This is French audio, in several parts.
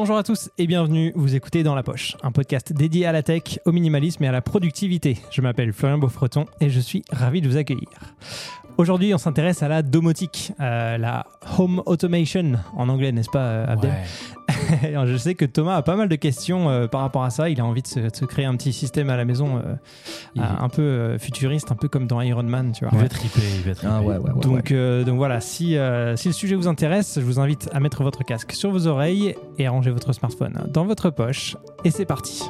Bonjour à tous et bienvenue, vous écoutez Dans la Poche, un podcast dédié à la tech, au minimalisme et à la productivité. Je m'appelle Florian Beaufreton et je suis ravi de vous accueillir. Aujourd'hui, on s'intéresse à la domotique, euh, la home automation en anglais, n'est-ce pas, euh, Abdel? Je sais que Thomas a pas mal de questions euh, par rapport à ça. Il a envie de se, de se créer un petit système à la maison euh, Il- un peu euh, futuriste, un peu comme dans Iron Man, tu vois. Il va triper, il va triper. Ah ouais, ouais, ouais. Donc, euh, donc voilà, si, euh, si le sujet vous intéresse, je vous invite à mettre votre casque sur vos oreilles et à ranger votre smartphone dans votre poche. Et c'est parti.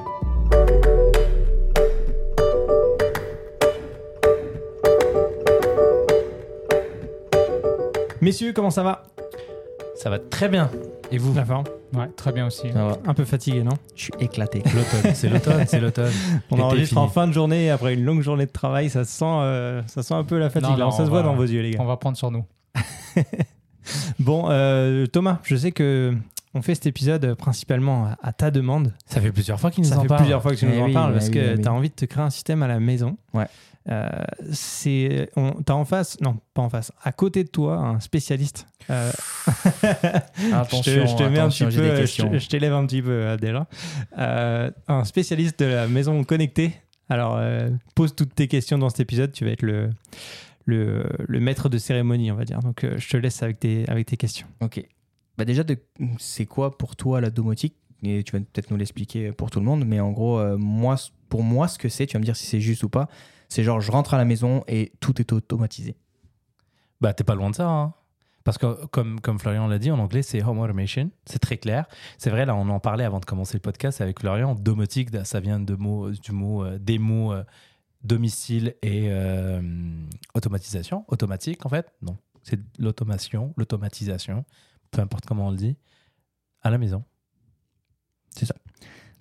Messieurs, comment ça va? Ça va très bien. Et vous? La forme? Ouais, très bien aussi. Ça va. Un peu fatigué, non? Je suis éclaté. L'automne, c'est l'automne, c'est l'automne. On enregistre en fin de journée après une longue journée de travail. Ça sent, euh, ça sent un peu la fatigue. Non, non, ça se on voit va- dans vos yeux, les gars. On va prendre sur nous. Bon, euh, Thomas, je sais que on fait cet épisode principalement à, ta demande. Ça fait plusieurs fois qu'il nous Ça en fait parle. plusieurs fois que tu nous Eh en oui, parles eh parce oui, que eh oui. tu as envie de te créer un système à la maison. Ouais. Euh, c'est, t'as en face, non, pas en face, à côté de toi, un spécialiste. Euh, Attention, je te, mets un petit peu, je, t'élève un petit peu déjà. Euh, un spécialiste de la maison connectée. Alors, pose toutes tes questions dans cet épisode. Tu vas être le, le, le maître de cérémonie, on va dire. Donc, je te laisse avec tes, avec tes questions. Ok. Bah déjà, de- c'est quoi pour toi la domotique? Et tu vas peut-être nous l'expliquer pour tout le monde, mais en gros, moi, pour moi, ce que c'est, tu vas me dire si c'est juste ou pas. C'est genre, je rentre à la maison et tout est automatisé. Bah, t'es pas loin de ça. hein. Parce que, comme, comme Florian l'a dit, en anglais, c'est home automation. C'est très clair. C'est vrai, là, on en parlait avant de commencer le podcast avec Florian. Domotique, ça vient de mots, du mot, euh, des mots euh, domicile et euh, automatisation. Automatique, en fait. Non. C'est l'automation, l'automatisation, peu importe comment on le dit, à la maison.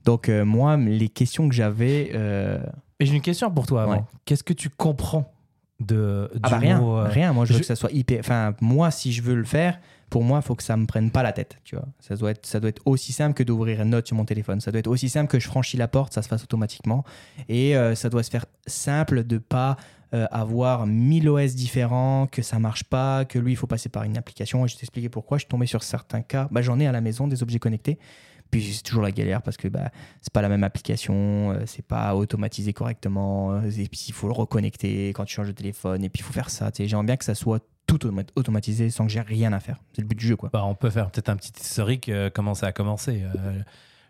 Donc, euh, moi, les questions que j'avais. Et j'ai une question pour toi avant. Ouais. Qu'est-ce que tu comprends de, du Ah bah rien, mot, euh, rien. Moi, je veux je- que ça soit hyper. Enfin, moi, si je veux le faire, pour moi, il faut que ça me prenne pas la tête. Tu vois, ça doit être, ça doit être aussi simple que d'ouvrir une note sur mon téléphone. Ça doit être aussi simple que je franchis la porte, ça se fasse automatiquement. Et euh, ça doit se faire simple de pas euh, avoir 1000 OS différents, que ça marche pas, que lui, il faut passer par une application. Et je vais t'expliquer pourquoi. Je suis tombé sur certains cas. Bah, j'en ai à la maison des objets connectés. Puis c'est toujours la galère parce que bah, c'est pas la même application, euh, c'est pas automatisé correctement, euh, et puis il faut le reconnecter quand tu changes de téléphone, et puis il faut faire ça. J'aimerais bien que ça soit tout automa- automatisé sans que j'ai rien à faire. C'est le but du jeu, quoi. Bah, on peut faire peut-être un petit historique, euh, comment ça a commencé. Euh,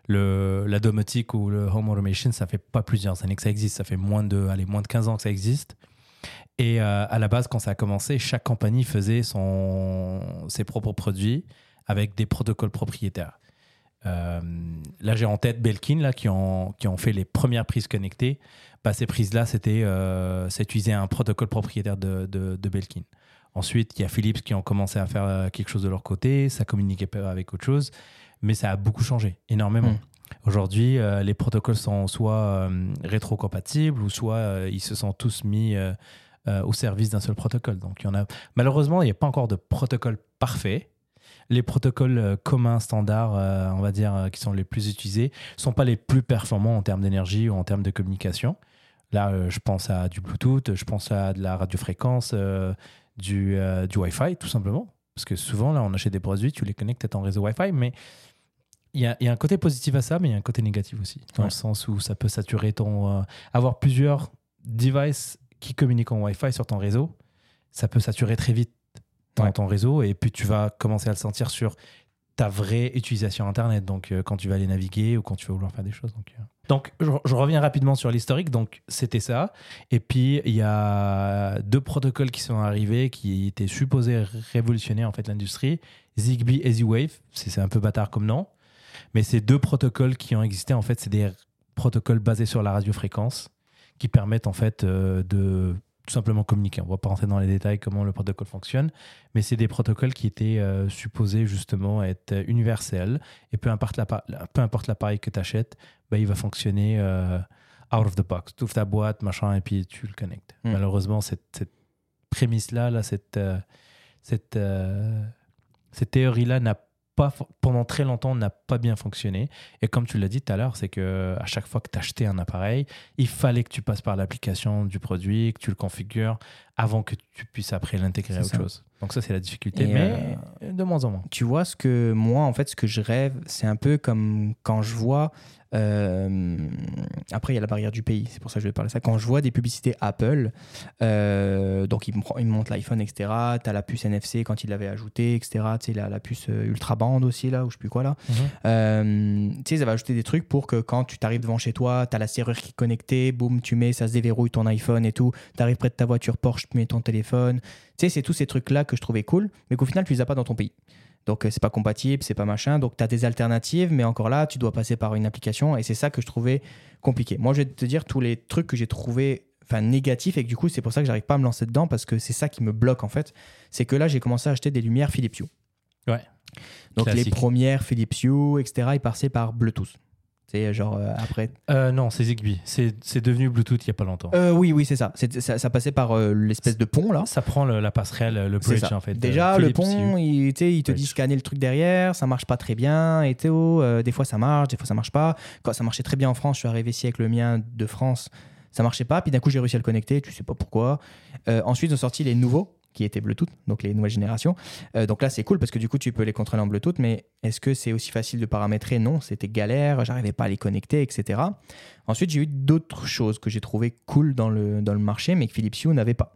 le, la domotique ou le home automation, ça fait pas plusieurs années que ça existe. Ça fait moins de, allez, moins de 15 ans que ça existe. Et à la base, quand ça a commencé, chaque compagnie faisait son, ses propres produits avec des protocoles propriétaires. Euh, là, j'ai en tête Belkin, là, qui, ont, qui ont fait les premières prises connectées. Bah, ces prises-là, c'était euh, ça utilisait un protocole propriétaire de, de, de Belkin. Ensuite, il y a Philips qui ont commencé à faire euh, quelque chose de leur côté. Ça communiquait pas avec autre chose. Mais ça a beaucoup changé, énormément. Mm. Aujourd'hui, euh, les protocoles sont soit rétro-compatibles ou soit ils se sont tous mis au service d'un seul protocole. Donc, il y en a... Malheureusement, il n'y a pas encore de protocole parfait. Les protocoles euh, communs, standards, euh, on va dire, euh, qui sont les plus utilisés, ne sont pas les plus performants en termes d'énergie ou en termes de communication. Là, je pense à du Bluetooth, je pense à de la radiofréquence, du, du Wi-Fi, tout simplement. Parce que souvent, là, on achète des produits, tu les connectes à ton réseau Wi-Fi, mais il y a, il y a un côté positif à ça, mais il y a un côté négatif aussi, dans Ouais. le sens où ça peut saturer ton... euh, avoir plusieurs devices qui communiquent en Wi-Fi sur ton réseau, ça peut saturer très vite Ouais. ton réseau, et puis tu vas commencer à le sentir sur ta vraie utilisation Internet, donc euh, quand tu vas aller naviguer ou quand tu vas vouloir faire des choses. Donc, euh. donc je, je reviens rapidement sur l'historique, donc c'était ça. Et puis, il y a deux protocoles qui sont arrivés qui étaient supposés révolutionner en fait l'industrie. Zigbee et Z-Wave, c'est c'est un peu bâtard comme nom, mais ces deux protocoles qui ont existé, en fait, c'est des protocoles basés sur la radiofréquence qui permettent en fait euh, de tout simplement communiquer. On ne va pas rentrer dans les détails comment le protocole fonctionne, mais c'est des protocoles qui étaient euh, supposés justement être universels et peu importe l'appa- peu importe l'appareil que tu achètes, bah, il va fonctionner euh, out of the box. Tu ouvres ta boîte, machin, et puis tu le connectes. Mm. Malheureusement, cette, cette prémisse-là, là, cette, euh, cette, cette théorie-là n'a pas, pendant très longtemps, n'a pas bien fonctionné. Et comme tu l'as dit tout à l'heure, c'est que à chaque fois que tu achetais un appareil, il fallait que tu passes par l'application du produit, que tu le configures avant que tu puisses après l'intégrer à autre ça. chose. Donc ça, c'est la difficulté, Et, mais euh, de moins en moins. Tu vois, ce que moi, en fait, ce que je rêve, c'est un peu comme quand je vois. Euh, après, il y a la barrière du pays, c'est pour ça que je vais parler de ça. Quand je vois des publicités Apple, euh, donc ils me, montrent l'iPhone, etc. Tu as la puce NFC quand ils l'avaient ajouté, etc. Tu sais, la, la puce euh, ultra bande aussi, là, ou je sais plus quoi, là. Euh, tu sais, ils avaient ajouté des trucs pour que quand tu t'arrives devant chez toi, tu as la serrure qui est connectée, boum, tu mets, ça se déverrouille ton iPhone et tout. Tu arrives près de ta voiture Porsche, tu mets ton téléphone. Tu sais, c'est tous ces trucs-là que je trouvais cool, mais qu'au final, tu les as pas dans ton pays. Donc, euh, c'est pas compatible, c'est pas machin. Donc, tu as des alternatives, mais encore là, tu dois passer par une application et c'est ça que je trouvais compliqué. Moi, je vais te dire tous les trucs que j'ai trouvé enfin négatifs et que du coup c'est pour ça que j'arrive pas à me lancer dedans parce que c'est ça qui me bloque en fait c'est que là j'ai commencé à acheter des lumières Philips Hue Ouais. donc les premières Philips Hue etc ils passaient par Bluetooth c'est genre euh, après Euh, non, c'est Zigbee. C'est devenu Bluetooth il n'y a pas longtemps. Euh, oui oui c'est ça. Ça ça passait par l'espèce de pont là Ça prend le- la passerelle, le bridge en fait. Déjà, le pont, il, te dit scanner le truc derrière, ça marche pas très bien, et euh, des fois ça marche, des fois ça marche pas. Quand ça marchait très bien en France, je suis arrivé ici avec le mien de France, ça marchait pas. Puis d'un coup, j'ai réussi à le connecter, tu sais pas pourquoi. Ensuite, ils ont sorti les nouveaux qui étaient Bluetooth, donc les nouvelles générations. Euh, donc là, c'est cool parce que du coup, tu peux les contrôler en Bluetooth, mais est-ce que c'est aussi facile de paramétrer? Non, c'était galère, j'arrivais pas à les connecter, etc. Ensuite, j'ai eu d'autres choses que j'ai trouvé cool dans le, dans le marché, mais que Philips Hue n'avait pas.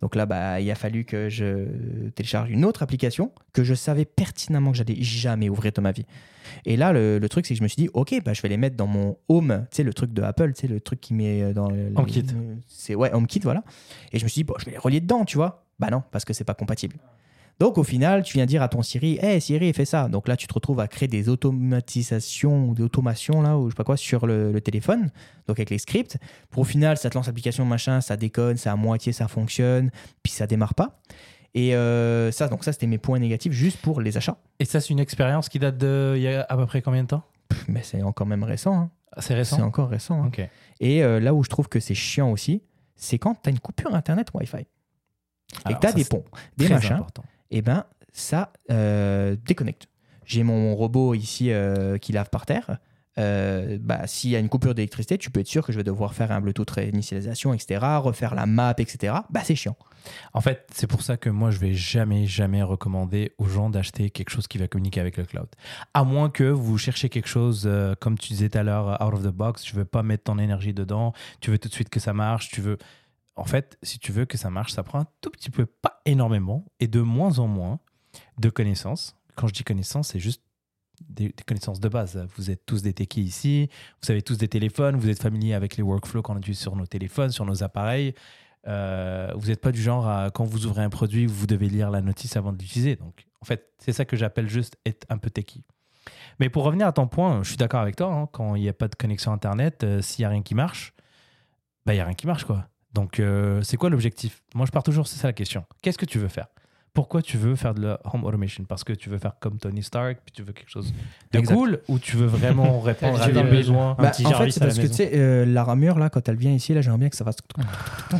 Donc là, bah, il a fallu que je télécharge une autre application que je savais pertinemment que j'allais jamais ouvrir de ma vie. Et là, le, le truc, c'est que je me suis dit, ok, bah, je vais les mettre dans mon Home, tu sais, le truc de Apple, tu sais, le truc qui met dans le. HomeKit. C'est ouais, HomeKit, voilà. Et je me suis dit, bon, je vais les relier dedans, tu vois. Bah non, parce que c'est pas compatible. Donc au final, tu viens dire à ton Siri, hey Siri, fais ça. Donc là, tu te retrouves à créer des automatisations ou des automations là, ou je sais pas quoi, sur le, le téléphone, donc avec les scripts. Pour au final, ça te lance l'application, machin, ça déconne, ça à moitié, ça fonctionne, puis ça démarre pas. Et euh, ça, donc ça, c'était mes points négatifs juste pour les achats. Et ça, c'est une expérience qui date de il y a à peu près combien de temps? Pff, Mais c'est encore même récent. hein. C'est C'est récent? Encore récent. hein. Et euh, là où je trouve que c'est chiant aussi, c'est quand tu as une coupure Internet Wi-Fi et que tu as ça, des ponts, des machins. important. et ben ça euh, déconnecte. J'ai mon robot ici euh, qui lave par terre. Euh, bah, S'il y a une coupure d'électricité, tu peux être sûr que je vais devoir faire un Bluetooth réinitialisation, etc., refaire la map, etc. Bah, c'est chiant. En fait, c'est pour ça que moi, je vais jamais, jamais recommander aux gens d'acheter quelque chose qui va communiquer avec le cloud. À moins que vous cherchez quelque chose, euh, comme tu disais tout à l'heure, out of the box, tu veux pas mettre ton énergie dedans, tu veux tout de suite que ça marche, tu veux... En fait, si tu veux que ça marche, ça prend un tout petit peu, pas énormément, et de moins en moins de connaissances. Quand je dis connaissances, c'est juste des, connaissances de base. Vous êtes tous des techies ici, vous avez tous des téléphones, vous êtes familiers avec les workflows qu'on utilise sur nos téléphones, sur nos appareils. Euh, vous n'êtes pas du genre à, quand vous ouvrez un produit, vous devez lire la notice avant de l'utiliser. Donc, en fait, c'est ça que j'appelle juste être un peu techie. Mais pour revenir à ton point, je suis d'accord avec toi. hein, quand il n'y a pas de connexion Internet, euh, s'il n'y a rien qui marche, bah, il n'y a rien qui marche. quoi. Donc, euh, c'est quoi l'objectif? Moi, je pars toujours, c'est ça la question. Qu'est-ce que tu veux faire? Pourquoi tu veux faire de la home automation? Parce que tu veux faire comme Tony Stark, puis tu veux quelque chose de Exact. cool, ou tu veux vraiment répondre à des besoins? Un Bah, petit en fait, c'est parce que tu sais, euh, la ramure, là, quand elle vient ici, là, j'aimerais bien que ça fasse.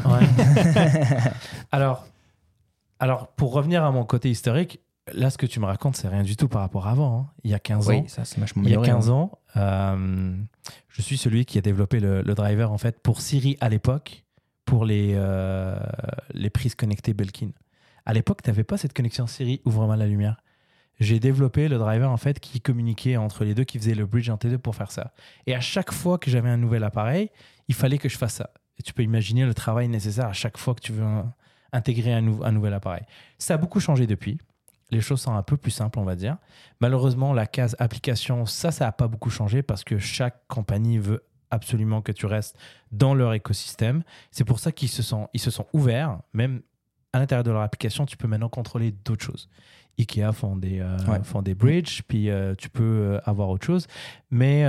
alors, alors, pour revenir à mon côté historique, là, ce que tu me racontes, c'est rien du tout par rapport à avant. hein. Il y a 15 ans, Oui, ça, c'est vachement il y a amélioré, 15 hein. ans, euh, je suis celui qui a développé le, le driver en fait pour Siri à l'époque, pour les, euh, les prises connectées Belkin. À l'époque, tu n'avais pas cette connexion Siri ouvre-moi la lumière. J'ai développé le driver en fait qui communiquait entre les deux, qui faisait le bridge les deux pour faire ça. Et à chaque fois que j'avais un nouvel appareil, il fallait que je fasse ça. Tu peux imaginer le travail nécessaire à chaque fois que tu veux intégrer un, un nouvel appareil. Ça a beaucoup changé depuis. Les choses sont un peu plus simples, on va dire. Malheureusement, la case application, ça, ça n'a pas beaucoup changé parce que chaque compagnie veut absolument que tu restes dans leur écosystème. C'est pour ça qu'ils se sont, ils se sont ouverts. Même à l'intérieur de leur application, tu peux maintenant contrôler d'autres choses. Ikea font des, euh, Ouais. font des bridges, puis euh, tu peux euh, avoir autre chose. Mais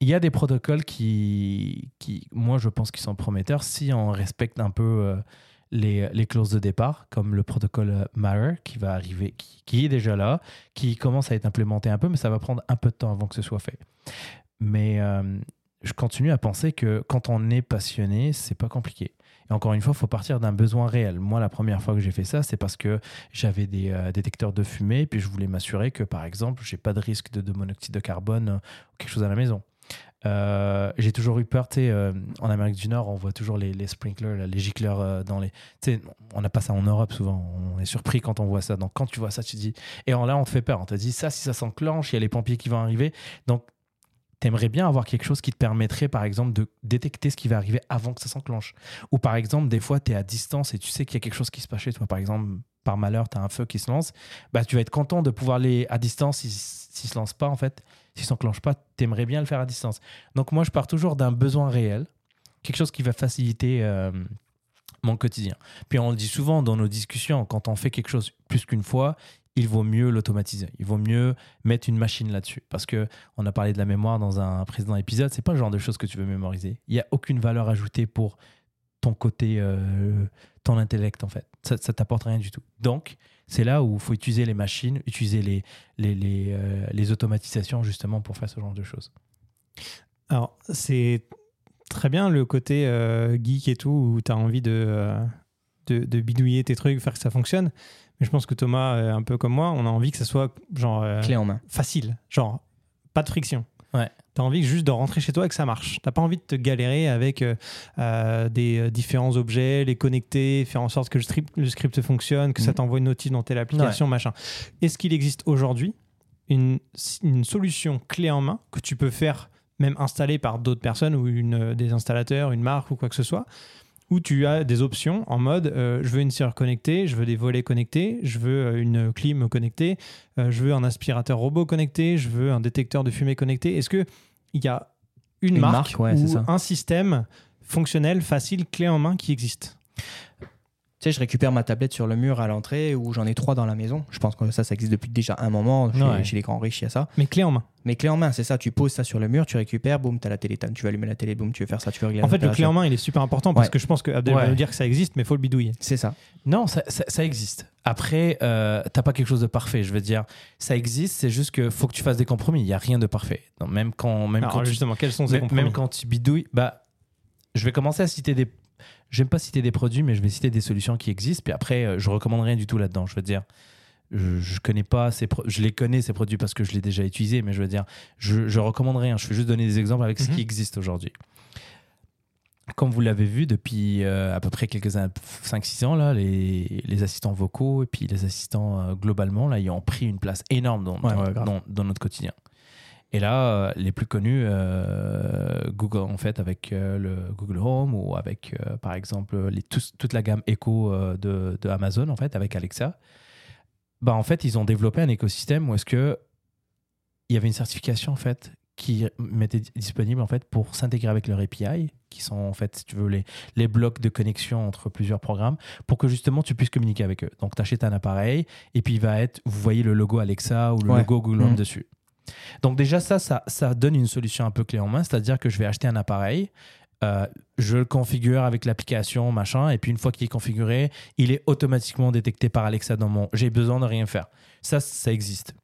il y a des protocoles qui, qui, moi, je pense qu'ils sont prometteurs si on respecte un peu les, les clauses de départ, comme le protocole Matter qui va arriver, qui, qui est déjà là, qui commence à être implémenté un peu, mais ça va prendre un peu de temps avant que ce soit fait. Mais je continue à penser que quand on est passionné, c'est pas compliqué. Et encore une fois, il faut partir d'un besoin réel. Moi, la première fois que j'ai fait ça, c'est parce que j'avais des euh, détecteurs de fumée, puis je voulais m'assurer que, par exemple, j'ai pas de risque de, de monoxyde de carbone euh, ou quelque chose à la maison. Euh, j'ai toujours eu peur, en Amérique du Nord, on voit toujours les, sprinklers, les gicleurs dans les. On n'a pas ça en Europe souvent. On est surpris quand on voit ça. Donc, quand tu vois ça, tu te dis. Et en là, on te fait peur. On te dit, ça, si ça s'enclenche, il y a les pompiers qui vont arriver. Donc, t'aimerais bien avoir quelque chose qui te permettrait, par exemple, de détecter ce qui va arriver avant que ça s'enclenche. Ou par exemple, des fois, tu es à distance et tu sais qu'il y a quelque chose qui se passe chez toi. Par exemple, par malheur, tu as un feu qui se lance. Bah, tu vas être content de pouvoir aller à distance s'il s'il se lance pas, en fait. S'il s'enclenche pas, tu aimerais bien le faire à distance. Donc, moi, je pars toujours d'un besoin réel, quelque chose qui va faciliter euh, mon quotidien. Puis, on le dit souvent dans nos discussions, quand on fait quelque chose plus qu'une fois, il vaut mieux l'automatiser. Il vaut mieux mettre une machine là-dessus. Parce que on a parlé de la mémoire dans un précédent épisode. C'est pas le genre de choses que tu veux mémoriser. Il n'y a aucune valeur ajoutée pour ton côté, euh, ton intellect en fait. Ça, ça t'apporte rien du tout. Donc, c'est là où il faut utiliser les machines, utiliser les, les, euh, les automatisations justement pour faire ce genre de choses. Alors, c'est très bien le côté euh, geek et tout, où tu as envie de, de, de bidouiller tes trucs, faire que ça fonctionne. Mais je pense que Thomas, euh, un peu comme moi, on a envie que ça soit genre euh, Clé en main. facile, genre pas de friction. Ouais. T'as envie juste de rentrer chez toi et que ça marche. T'as pas envie de te galérer avec euh, des différents objets, les connecter, faire en sorte que le script, le script fonctionne, que ça Mhm. t'envoie une notice dans telle application, machin. Est-ce qu'il existe aujourd'hui une, une solution clé en main que tu peux faire, même installer par d'autres personnes ou une, des installateurs, une marque ou quoi que ce soit, où tu as des options en mode euh, je veux une serrure connectée, je veux des volets connectés, je veux euh, une clim connectée, euh, je veux un aspirateur robot connecté, je veux un détecteur de fumée connecté. Est-ce que il y a une, Une marque, marque, ouais, c'est ou ça. un système fonctionnel, facile, clé en main qui existe? Sais, je récupère ma tablette sur le mur à l'entrée où j'en ai trois dans la maison. Je pense que ça, ça existe depuis déjà un moment. Chez, Ouais. chez les grands riches, il y a ça. Mais clé en main. Mais clé en main, c'est ça. Tu poses ça sur le mur, tu récupères, boum, t'as la télé. Tu veux allumer la télé, boum, tu veux faire ça, tu veux régler En fait, le clé en main, il est super important parce Ouais. que je pense que Abdel va nous dire que ça existe, mais il faut le bidouiller. C'est ça. Non, ça, ça- ça existe. Après, euh, t'as pas quelque chose de parfait. Je veux dire, ça existe, c'est juste que faut que tu fasses des compromis. Il y a rien de parfait. Même quand, même Alors quand tu justement, quels sont ces même, compromis? même quand tu bidouilles, bah, je vais commencer à citer des. J'aime pas citer des produits, mais je vais citer des solutions qui existent. Puis après, euh, je recommande rien du tout là-dedans. Je veux dire, je, je connais pas ces pro- je les connais ces produits parce que je l'ai déjà utilisé, mais je veux dire, je, je recommande rien. Je vais juste donner des exemples avec ce Mhm. qui existe aujourd'hui. Comme vous l'avez vu depuis euh, à peu près quelques 5-6 ans, là, les, les assistants vocaux et puis les assistants euh, globalement, là, ils ont pris une place énorme dans, Ouais, dans- ouais, grave. dans- dans notre quotidien. Et là, euh, les plus connus, euh, Google en fait, avec euh, le Google Home ou avec, euh, par exemple, les, toute la gamme Echo de, de Amazon, en fait, avec Alexa, bah, en fait, ils ont développé un écosystème où est-ce que il y avait une certification, en fait, qui m'était disponible, en fait, pour s'intégrer avec leur API, qui sont, en fait, si tu veux, les, les blocs de connexion entre plusieurs programmes, pour que, justement, tu puisses communiquer avec eux. Donc, tu achètes un appareil, et puis il va être, vous voyez le logo Alexa ou le Ouais. logo Google Home Mhm. dessus. Donc déjà ça, ça, ça donne une solution un peu clé en main, c'est-à-dire que je vais acheter un appareil, euh, je le configure avec l'application, machin, et puis une fois qu'il est configuré, il est automatiquement détecté par Alexa dans mon... J'ai besoin de rien faire. Ça, ça existe.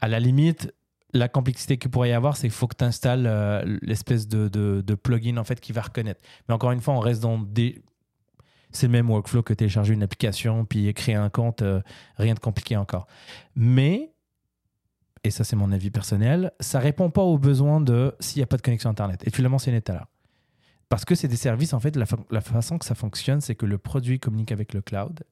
À la limite, la complexité qu'il pourrait y avoir, c'est qu'il faut que tu installes euh, l'espèce de, de, plugin en fait qui va reconnaître. Mais encore une fois, on reste dans des... C'est le même workflow que télécharger une application puis créer un compte, euh, rien de compliqué encore. Mais et ça c'est mon avis personnel, ça répond pas aux besoins de s'il n'y a pas de connexion Internet. Et tu l'as mentionné tout à l'heure. Parce que c'est des services, en fait, la, fa- la façon que ça fonctionne, c'est que le produit communique avec le cloud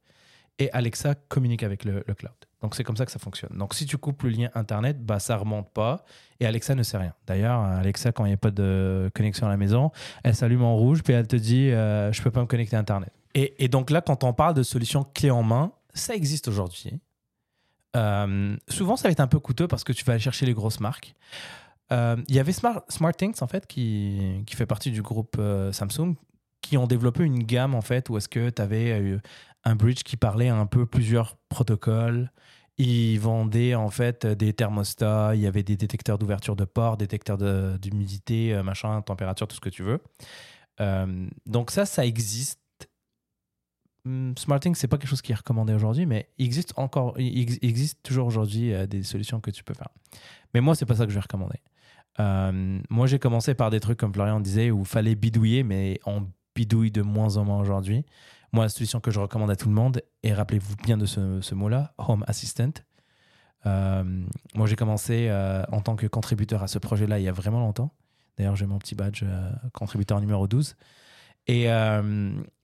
et Alexa communique avec le, cloud. Donc c'est comme ça que ça fonctionne. Donc si tu coupes le lien Internet, bah, ça remonte pas et Alexa ne sait rien. D'ailleurs, Alexa, quand il n'y a pas de connexion à la maison, elle s'allume en rouge puis elle te dit euh, je peux pas me connecter Internet. Et, et donc là, quand on parle de solutions clé en main, ça existe aujourd'hui. Euh, souvent, ça va être un peu coûteux parce que tu vas aller chercher les grosses marques. Euh, Il y avait Smart, SmartThings, en fait, qui, qui fait partie du groupe euh, Samsung, qui ont développé une gamme, en fait, où est-ce que tu avais un bridge qui parlait un peu plusieurs protocoles. Ils vendaient, en fait, des thermostats, il y avait des détecteurs d'ouverture de port, détecteurs d'humidité, machin, température, tout ce que tu veux. Donc ça, ça existe. Hum, SmartThings, c'est pas quelque chose qui est recommandé aujourd'hui, mais il existe encore, existe toujours aujourd'hui euh, des solutions que tu peux faire. Mais moi, c'est pas ça que je vais recommander. Euh, moi, j'ai commencé par des trucs, comme Florian disait, où il fallait bidouiller, mais on bidouille de moins en moins aujourd'hui. Moi, la solution que je recommande à tout le monde, et rappelez-vous bien de ce, mot-là, Home Assistant. Euh, moi, j'ai commencé en tant que contributeur à ce projet-là il y a vraiment longtemps. D'ailleurs, j'ai mon petit badge contributeur numéro 12. Et,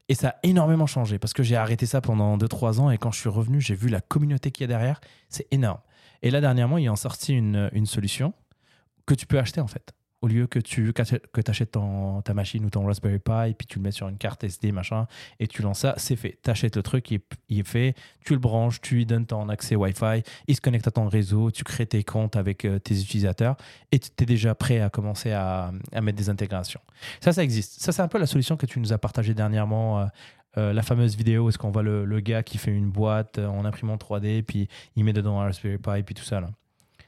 et ça a énormément changé parce que j'ai arrêté ça pendant 2-3 ans et quand je suis revenu, j'ai vu la communauté qu'il y a derrière. C'est énorme. Et là, dernièrement, ils ont sorti une, une solution que tu peux acheter en fait. Au lieu que tu que achètes ton, ta machine ou ton Raspberry Pi, puis tu le mets sur une carte SD, machin, et tu lances ça, c'est fait. Tu achètes le truc, il est, fait, tu le branches, tu lui donnes ton accès Wi-Fi, il se connecte à ton réseau, tu crées tes comptes avec euh, tes utilisateurs, et tu es déjà prêt à commencer à, à mettre des intégrations. Ça, ça existe. Ça, c'est un peu la solution que tu nous as partagée dernièrement. euh, euh, la fameuse vidéo est-ce qu'on voit le, le gars qui fait une boîte en imprimante 3D, puis il met dedans un Raspberry Pi, puis tout ça. là.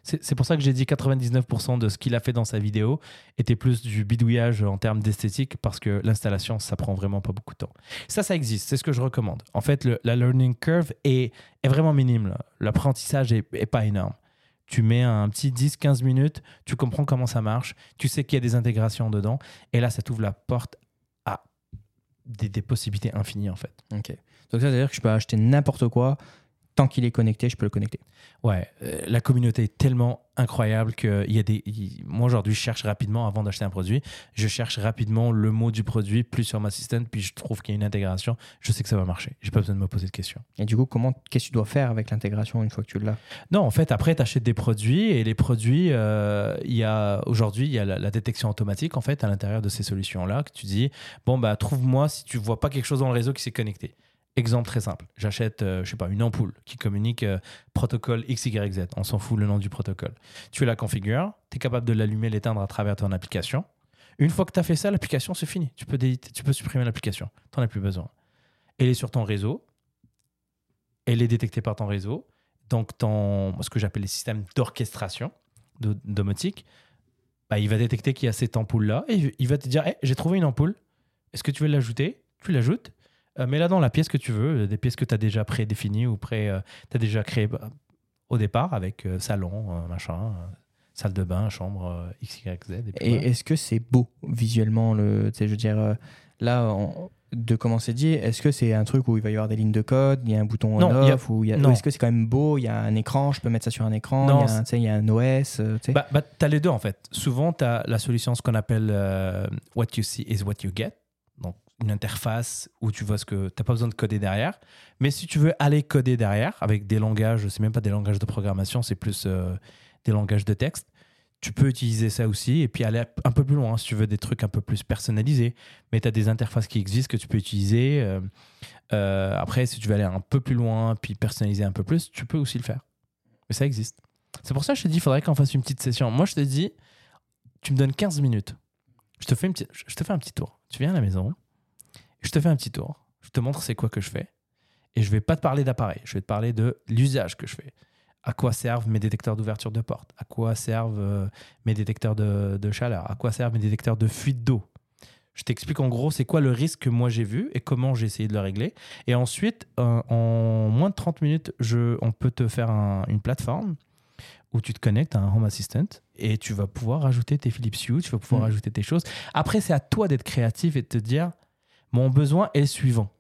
C'est pour ça que j'ai dit 99% de ce qu'il a fait dans sa vidéo était plus du bidouillage en termes d'esthétique, parce que l'installation, ça prend vraiment pas beaucoup de temps. Ça, ça existe, c'est ce que je recommande. En fait, la learning curve est, est vraiment minime. L'apprentissage est, est pas énorme. Tu mets un petit 10-15 minutes, tu comprends comment ça marche, tu sais qu'il y a des intégrations dedans, et là, ça t'ouvre la porte à des, des possibilités infinies, en fait. Ok. Donc ça veut dire que je peux acheter n'importe quoi. Tant qu'il est connecté, je peux le connecter. Ouais, euh, la communauté est tellement incroyable que il y a des. moi aujourd'hui, je cherche rapidement avant d'acheter un produit, je cherche rapidement le mot du produit plus sur ma assistant, puis je trouve qu'il y a une intégration. Je sais que ça va marcher. J'ai pas besoin de me poser de questions. Et du coup, comment, qu'est-ce que tu dois faire avec l'intégration une fois que tu l'as? Non, en fait, après, tu achètes des produits et les produits, euh, il y a aujourd'hui, il y a la, la détection automatique en fait à l'intérieur de ces solutions-là que tu dis bon bah trouve-moi si tu vois pas quelque chose dans le réseau qui s'est connecté. Exemple très simple, j'achète, euh, je sais pas, une ampoule qui communique euh, protocole XYZ. On s'en fout le nom du protocole. Tu la configures, tu es capable de l'allumer, l'éteindre à travers ton application. Une fois que tu as fait ça, l'application c'est fini. Tu peux, déliter- tu peux supprimer l'application. Tu n'en as plus besoin. Elle est sur ton réseau. Elle est détectée par ton réseau. Donc, ton, ce que j'appelle les systèmes d'orchestration de- domotique, bah, il va détecter qu'il y a cette ampoule-là et il va te dire Hey, J'ai trouvé une ampoule. Est-ce que tu veux l'ajouter? Tu l'ajoutes. Euh, Mets-la dans la pièce que tu veux, euh, des pièces que tu as déjà prédéfinies ou pré, tu as déjà créées bah, au départ avec euh, salon, euh, machin, euh, salle de bain, chambre, euh, XYZ. Et puis Et voilà. est-ce que c'est beau visuellement le, Je veux dire, euh, là, on- de comment c'est dit, est-ce que c'est un truc où il va y avoir des lignes de code, il y a un bouton Non, y a- on-off, ou y est-ce que c'est quand même beau, il y a un écran, je peux mettre ça sur un écran, Non, il, y a un, tu sais, il y a un OS, euh, tu Bah, bah, as les deux en fait. Souvent, tu as la solution, ce qu'on appelle euh, What you see is what you get. Une interface où tu vois ce que tu n'as pas besoin de coder derrière. Mais si tu veux aller coder derrière avec des langages, c'est même pas des langages de programmation, c'est plus euh, des langages de texte. Tu peux utiliser ça aussi et puis aller un peu plus loin si tu veux des trucs un peu plus personnalisés. Mais tu as des interfaces qui existent que tu peux utiliser. Euh, euh, après, si tu veux aller un peu plus loin puis personnaliser un peu plus, tu peux aussi le faire. Mais ça existe. C'est pour ça que je te dis, il faudrait qu'on fasse une petite session. Moi, je te dis, tu me donnes 15 minutes. Je te fais, une petite- je te fais un petit tour. Tu viens à la maison, je te fais un petit tour. Je te montre c'est quoi que je fais. Et je vais pas te parler d'appareil. Je vais te parler de l'usage que je fais. À quoi servent mes détecteurs d'ouverture de porte? À quoi servent euh, mes détecteurs de, de chaleur? À quoi servent mes détecteurs de fuite d'eau? Je t'explique en gros c'est quoi le risque que moi j'ai vu et comment j'ai essayé de le régler. Et ensuite, euh, en moins de 30 minutes, je, on peut te faire un- une plateforme où tu te connectes à un Home Assistant et tu vas pouvoir ajouter tes Philips Hue, tu vas pouvoir Mm. ajouter tes choses. Après, c'est à toi d'être créatif et de te dire mon besoin est le suivant.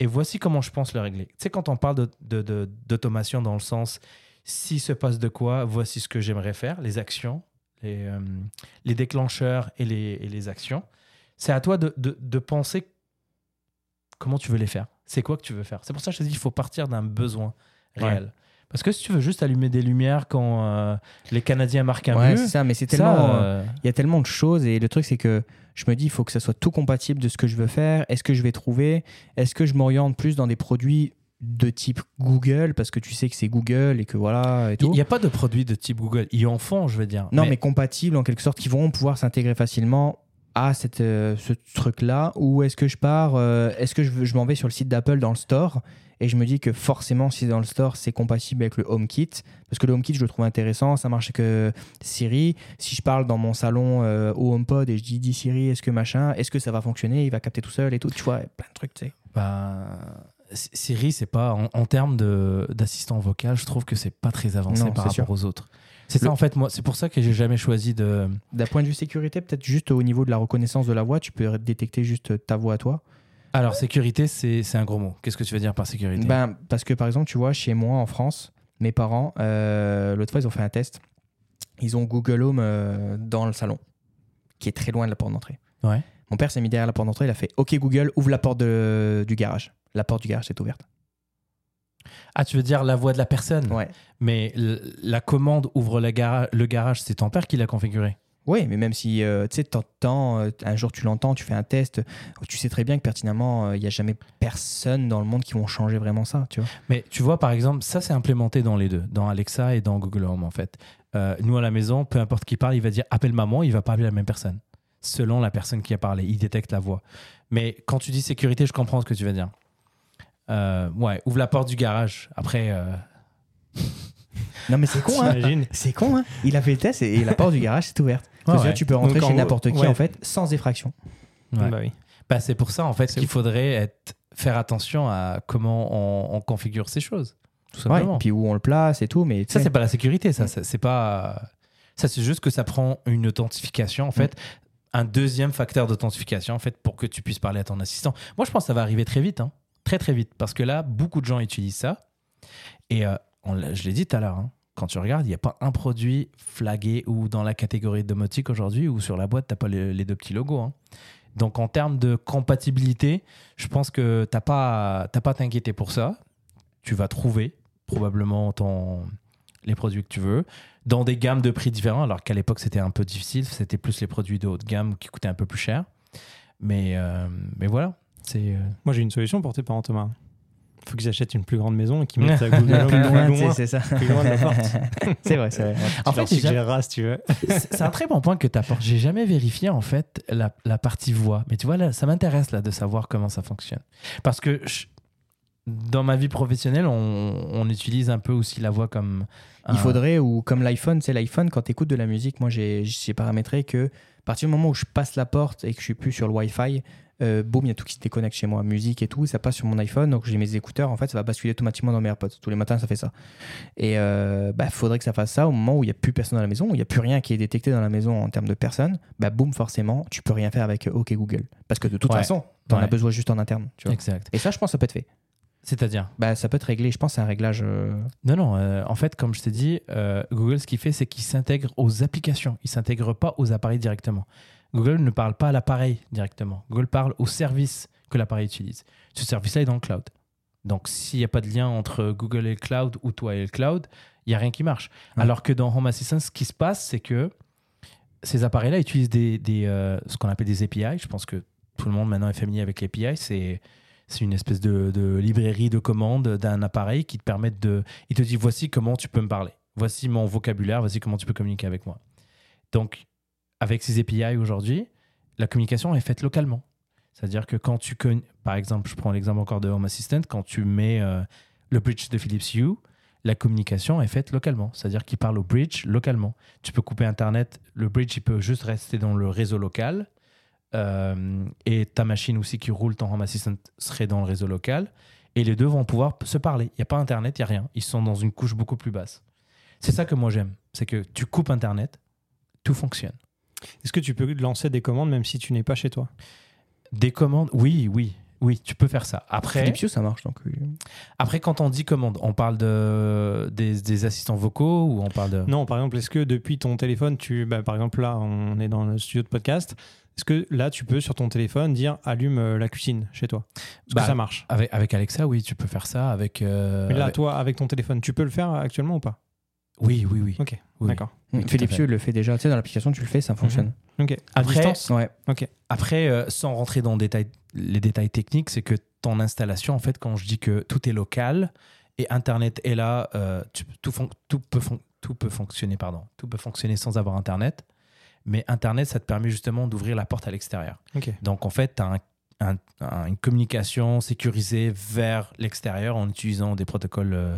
Et voici comment je pense le régler. Tu sais, quand on parle de- de- de- d'automation dans le sens s'il se passe de quoi, voici ce que j'aimerais faire, les actions, les, euh, les déclencheurs et les, et les actions. C'est à toi de, de- penser comment tu veux les faire. C'est quoi que tu veux faire. C'est pour ça que je te dis qu'il faut partir d'un besoin réel. Parce que si tu veux juste allumer des lumières quand euh, les Canadiens marquent un Ouais, but, ça, mais c'est tellement. euh, Il y a tellement de choses et le truc c'est que je me dis il faut que ça soit tout compatible de ce que je veux faire. Est-ce que je vais trouver? Est-ce que je m'oriente plus dans des produits de type Google? Parce que tu sais que c'est Google et que voilà et il n'y a pas de produits de type Google. Ils en font, je veux dire. Non mais, compatibles en quelque sorte qui vont pouvoir s'intégrer facilement à cette, euh, ce truc là ou est-ce que je pars euh, Est-ce que je, m'en vais sur le site d'Apple dans le store et je me dis que forcément si c'est dans le store c'est compatible avec le HomeKit parce que le HomeKit je le trouve intéressant ça marche avec Siri. Si je parle dans mon salon euh, au HomePod et je dis dis Siri est-ce que machin est-ce que ça va fonctionner il va capter tout seul et tout tu vois plein de trucs tu sais. Bah, Siri, c'est pas en, en termes d'assistant vocal, je trouve que c'est pas très avancé Non, par rapport aux autres. C'est ça en fait, moi, c'est pour ça que j'ai jamais choisi de. D'un point de vue sécurité, peut-être juste au niveau de la reconnaissance de la voix, tu peux détecter juste ta voix à toi. Alors, sécurité, c'est c'est un gros mot. Qu'est-ce que tu veux dire par sécurité? Ben, parce que par exemple, tu vois, chez moi en France, mes parents, euh, l'autre fois, ils ont fait un test. Ils ont Google Home euh, dans le salon, qui est très loin de la porte d'entrée. Ouais. Mon père s'est mis derrière la porte d'entrée, il a fait OK Google, ouvre la porte de- du garage. La porte du garage s'est ouverte. Ah, tu veux dire la voix de la personne Ouais. Mais la commande ouvre la gara- le garage, c'est ton père qui l'a configuré. Oui, mais même si euh, tu sais, t'entends, euh, un jour tu l'entends, tu fais un test, tu sais très bien que pertinemment, il n'y a jamais personne dans le monde qui vont changer vraiment ça, tu vois. Mais tu vois, par exemple, ça c'est implémenté dans les deux, dans Alexa et dans Google Home en fait. Euh, nous à la maison, peu importe qui parle, il va dire appelle maman, il va pas appeler la même personne. Selon la personne qui a parlé, il détecte la voix. Mais quand tu dis sécurité, je comprends ce que tu veux dire. Euh, ouais, ouvre la porte du garage. Après, euh, Non, mais c'est con, hein. T'imagines C'est con, hein. Il a fait le test et, et la porte du garage s'est ouverte. Ouais, Parce que ouais. tu peux rentrer Donc, en chez gros, n'importe qui ouais. en fait sans effraction. ouais. Bah oui. Bah, c'est pour ça en fait qu'il faudrait être, faire attention à comment on, on configure ces choses. Tout Ouais, simplement. puis où on le place et tout, mais tu Ça, sais, c'est pas la sécurité, ça. ça, C'est pas. Ça, c'est juste que ça prend une authentification, en fait, un deuxième facteur d'authentification, en fait, pour que tu puisses parler à ton assistant. Moi, je pense que ça va arriver très vite, hein. Très très vite, parce que là, beaucoup de gens utilisent ça. Et euh, je l'ai dit tout à l'heure, hein, quand tu regardes, il n'y a pas un produit flagué ou dans la catégorie domotique aujourd'hui ou sur la boîte, tu n'as pas les, deux petits logos. hein. Donc, en termes de compatibilité, je pense que tu n'as pas à t'inquiéter pour ça. Tu vas trouver probablement ton, les produits que tu veux dans des gammes de prix différents, alors qu'à l'époque, c'était un peu difficile. C'était plus les produits de haut de gamme qui coûtaient un peu plus cher. Mais, euh, mais voilà. C'est. euh, Moi, j'ai une solution pour tes parents, Thomas. faut qu'ils achètent une plus grande maison et qu'ils mettent à Google plus loin, plus loin, c'est ça. plus loin de la porte. c'est vrai, c'est vrai. En fait, suggéreras si tu veux. c'est un très bon point que tu apportes. J'ai jamais vérifié en fait la, la partie voix. Mais tu vois, là, ça m'intéresse là de savoir comment ça fonctionne. Parce que je- dans ma vie professionnelle, on, on utilise un peu aussi la voix comme. un- Il faudrait, ou comme l'iPhone, c'est l'iPhone, quand tu écoutes de la musique, moi j'ai j'ai paramétré que à partir du moment où je passe la porte et que je suis plus sur le Wi-Fi, euh, boum, il y a tout qui se déconnecte chez moi, musique et tout, ça passe sur mon iPhone, donc j'ai mes écouteurs, en fait, ça va basculer automatiquement dans mes AirPods. Tous les matins, ça fait ça. Et il bah, faudrait que ça fasse ça au moment où il n'y a plus personne dans la maison, où il n'y a plus rien qui est détecté dans la maison en termes de personnes, bah boum, forcément, tu peux rien faire avec euh, OK Google. Parce que de toute Ouais. façon, tu en Ouais. as besoin juste en interne. Tu vois. Exact. Et ça, je pense, ça peut être fait. C'est-à-dire Bah, ça peut être réglé, je pense, c'est un réglage. euh, Non, non. euh, en fait, comme je t'ai dit, euh, Google, ce qu'il fait, c'est qu'il s'intègre aux applications. Il s'intègre pas aux appareils directement. Google ne parle pas à l'appareil directement. Google parle au service que l'appareil utilise. Ce service-là est dans le cloud. Donc, s'il n'y a pas de lien entre Google et le cloud ou toi et le cloud, il n'y a rien qui marche. Ouais. Alors que dans Home Assistant, ce qui se passe, c'est que ces appareils-là utilisent des, des, euh, ce qu'on appelle des API. Je pense que tout le monde maintenant est familier avec l'API. C'est c'est une espèce de, de librairie de commandes d'un appareil qui te permet de. Il te dit voici comment tu peux me parler. Voici mon vocabulaire. Voici comment tu peux communiquer avec moi. Donc, avec ces API aujourd'hui, la communication est faite localement. C'est-à-dire que quand tu. con- Par exemple, je prends l'exemple encore de Home Assistant. Quand tu mets euh, le bridge de Philips Hue, la communication est faite localement. C'est-à-dire qu'il parle au bridge localement. Tu peux couper Internet. Le bridge, il peut juste rester dans le réseau local. Euh, et ta machine aussi qui roule ton Home Assistant serait dans le réseau local. Et les deux vont pouvoir se parler. Il n'y a pas Internet, il n'y a rien. Ils sont dans une couche beaucoup plus basse. C'est ça que moi j'aime. C'est que tu coupes Internet, tout fonctionne. Est-ce que tu peux lancer des commandes même si tu n'es pas chez toi? Des commandes, oui, oui. Oui, tu peux faire ça. Après, ça marche. Donc, oui. après quand on dit commande, on parle de, des, des assistants vocaux ou on parle de... Non, par exemple, est-ce que depuis ton téléphone, tu, bah, par exemple là, on est dans le studio de podcast, est-ce que là, tu peux sur ton téléphone dire allume euh, la cuisine chez toi Est-ce Bah, que ça marche? Avec, avec Alexa, oui, tu peux faire ça. Avec, euh, Mais là, avec- toi, avec ton téléphone, tu peux le faire actuellement ou pas? Oui, oui, oui. Ok, Oui. d'accord. Oui, Philips. Hue le fait déjà. Tu sais, dans l'application, tu le fais, ça fonctionne. Ok. À Après- distance? Ouais. Après, euh, sans rentrer dans détail- les détails techniques, c'est que ton installation, en fait, quand je dis que tout est local et Internet est là, euh, tu- tout, fon- tout, peut fon- tout peut fonctionner, pardon. Tout peut fonctionner sans avoir Internet. Mais Internet, ça te permet justement d'ouvrir la porte à l'extérieur. Ok. Donc, en fait, tu as une communication sécurisée vers l'extérieur en utilisant des protocoles euh,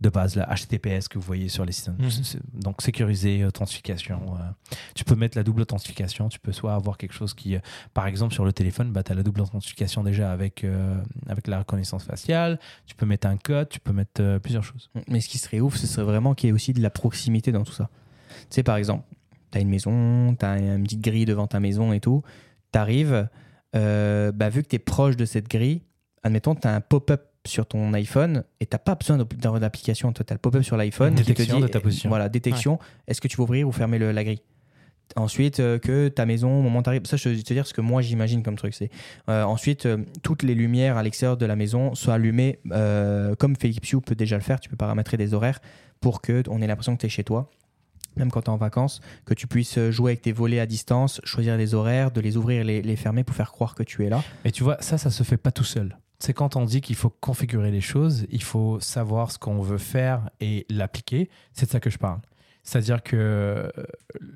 de base, la HTTPS que vous voyez sur les sites. Mhm. Donc sécurisé, authentification. euh, tu peux mettre la double authentification. Tu peux soit avoir quelque chose qui, euh, par exemple, sur le téléphone, bah, tu as la double authentification déjà avec, euh, avec la reconnaissance faciale. Tu peux mettre un code, tu peux mettre euh, plusieurs choses. Mais ce qui serait ouf, ce serait vraiment qu'il y ait aussi de la proximité dans tout ça. Tu sais, par exemple, tu as une maison, tu as une petite grille devant ta maison et tout. Tu arrives, bah, vu que tu es proche de cette grille, admettons, tu as un pop-up sur ton iPhone et tu n'as pas besoin d'application. Tu as le pop-up sur l'iPhone qui te Détection dit de ta position. Voilà, détection. Est-ce que tu veux ouvrir ou fermer le- la grille? Ensuite, euh, que ta maison, au moment où tu arrives, ça, je vais te dire ce que moi j'imagine comme truc. C'est euh, ensuite, euh, toutes les lumières à l'extérieur de la maison soient allumées comme Philips Hue peut déjà le faire. Tu peux paramétrer des horaires pour que on ait l'impression que tu es chez toi. Même quand tu es en vacances, que tu puisses jouer avec tes volets à distance, choisir des horaires, de les ouvrir et les, les fermer pour faire croire que tu es là. Mais tu vois, ça, ça se fait pas tout seul. C'est quand on dit qu'il faut configurer les choses, il faut savoir ce qu'on veut faire et l'appliquer. C'est de ça que je parle. C'est-à-dire que euh,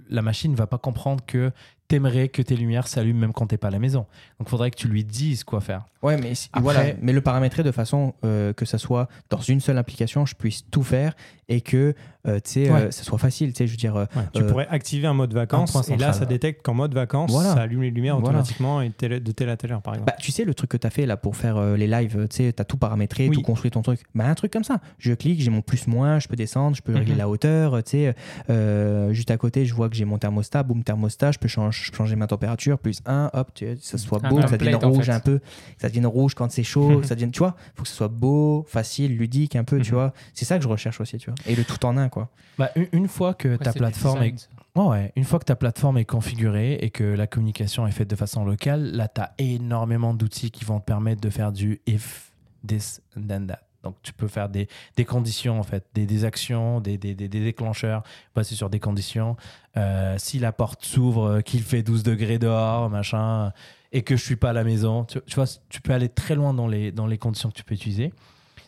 la machine ne va pas comprendre que t'aimerais que tes lumières s'allument même quand t'es pas à la maison. Donc, faudrait que tu lui dises quoi faire. Ouais, mais si- Après- voilà, mais le paramétrer de façon euh, que ça soit dans une seule application, je puisse tout faire et que euh, tu sais, Ouais. euh, ça soit facile. Tu sais, je veux dire, euh, Ouais, tu pourrais activer un mode vacances point et là ça détecte qu'en mode vacances Voilà. ça allume les lumières Voilà. automatiquement et telle- de telle à telle heure par exemple. bah, tu sais, le truc que tu as fait là pour faire euh, les lives, tu sais, tu as tout paramétré, Oui. tout construit ton truc. Bah, un truc comme ça. Je clique, j'ai mon plus-moins, je peux descendre, je peux régler Mhm. la hauteur. Tu sais, euh, juste à côté, je vois que j'ai mon thermostat, boum, thermostat, je peux changer, changer ma température, plus 1, hop, tu ça soit Un beau, que ça devienne en rouge fait. un peu, que ça devienne rouge quand c'est chaud, que ça devienne, tu vois, faut que ce soit beau, facile, ludique un peu, tu Mhm. vois. C'est ça que je recherche aussi, tu vois. Et le tout en un, quoi. Bah, une, une fois que Ouais, ta plateforme est. Ouais. Une fois que ta plateforme est configurée et que la communication est faite de façon locale, là, tu as énormément d'outils qui vont te permettre de faire du if, this, and then that. Donc, tu peux faire des, des conditions, en fait, des, des actions, des, des, déclencheurs basés sur des conditions. Euh, si la porte s'ouvre, euh, qu'il fait 12 degrés dehors, machin, et que je suis pas à la maison, tu, tu vois, tu peux aller très loin dans les, dans les conditions que tu peux utiliser.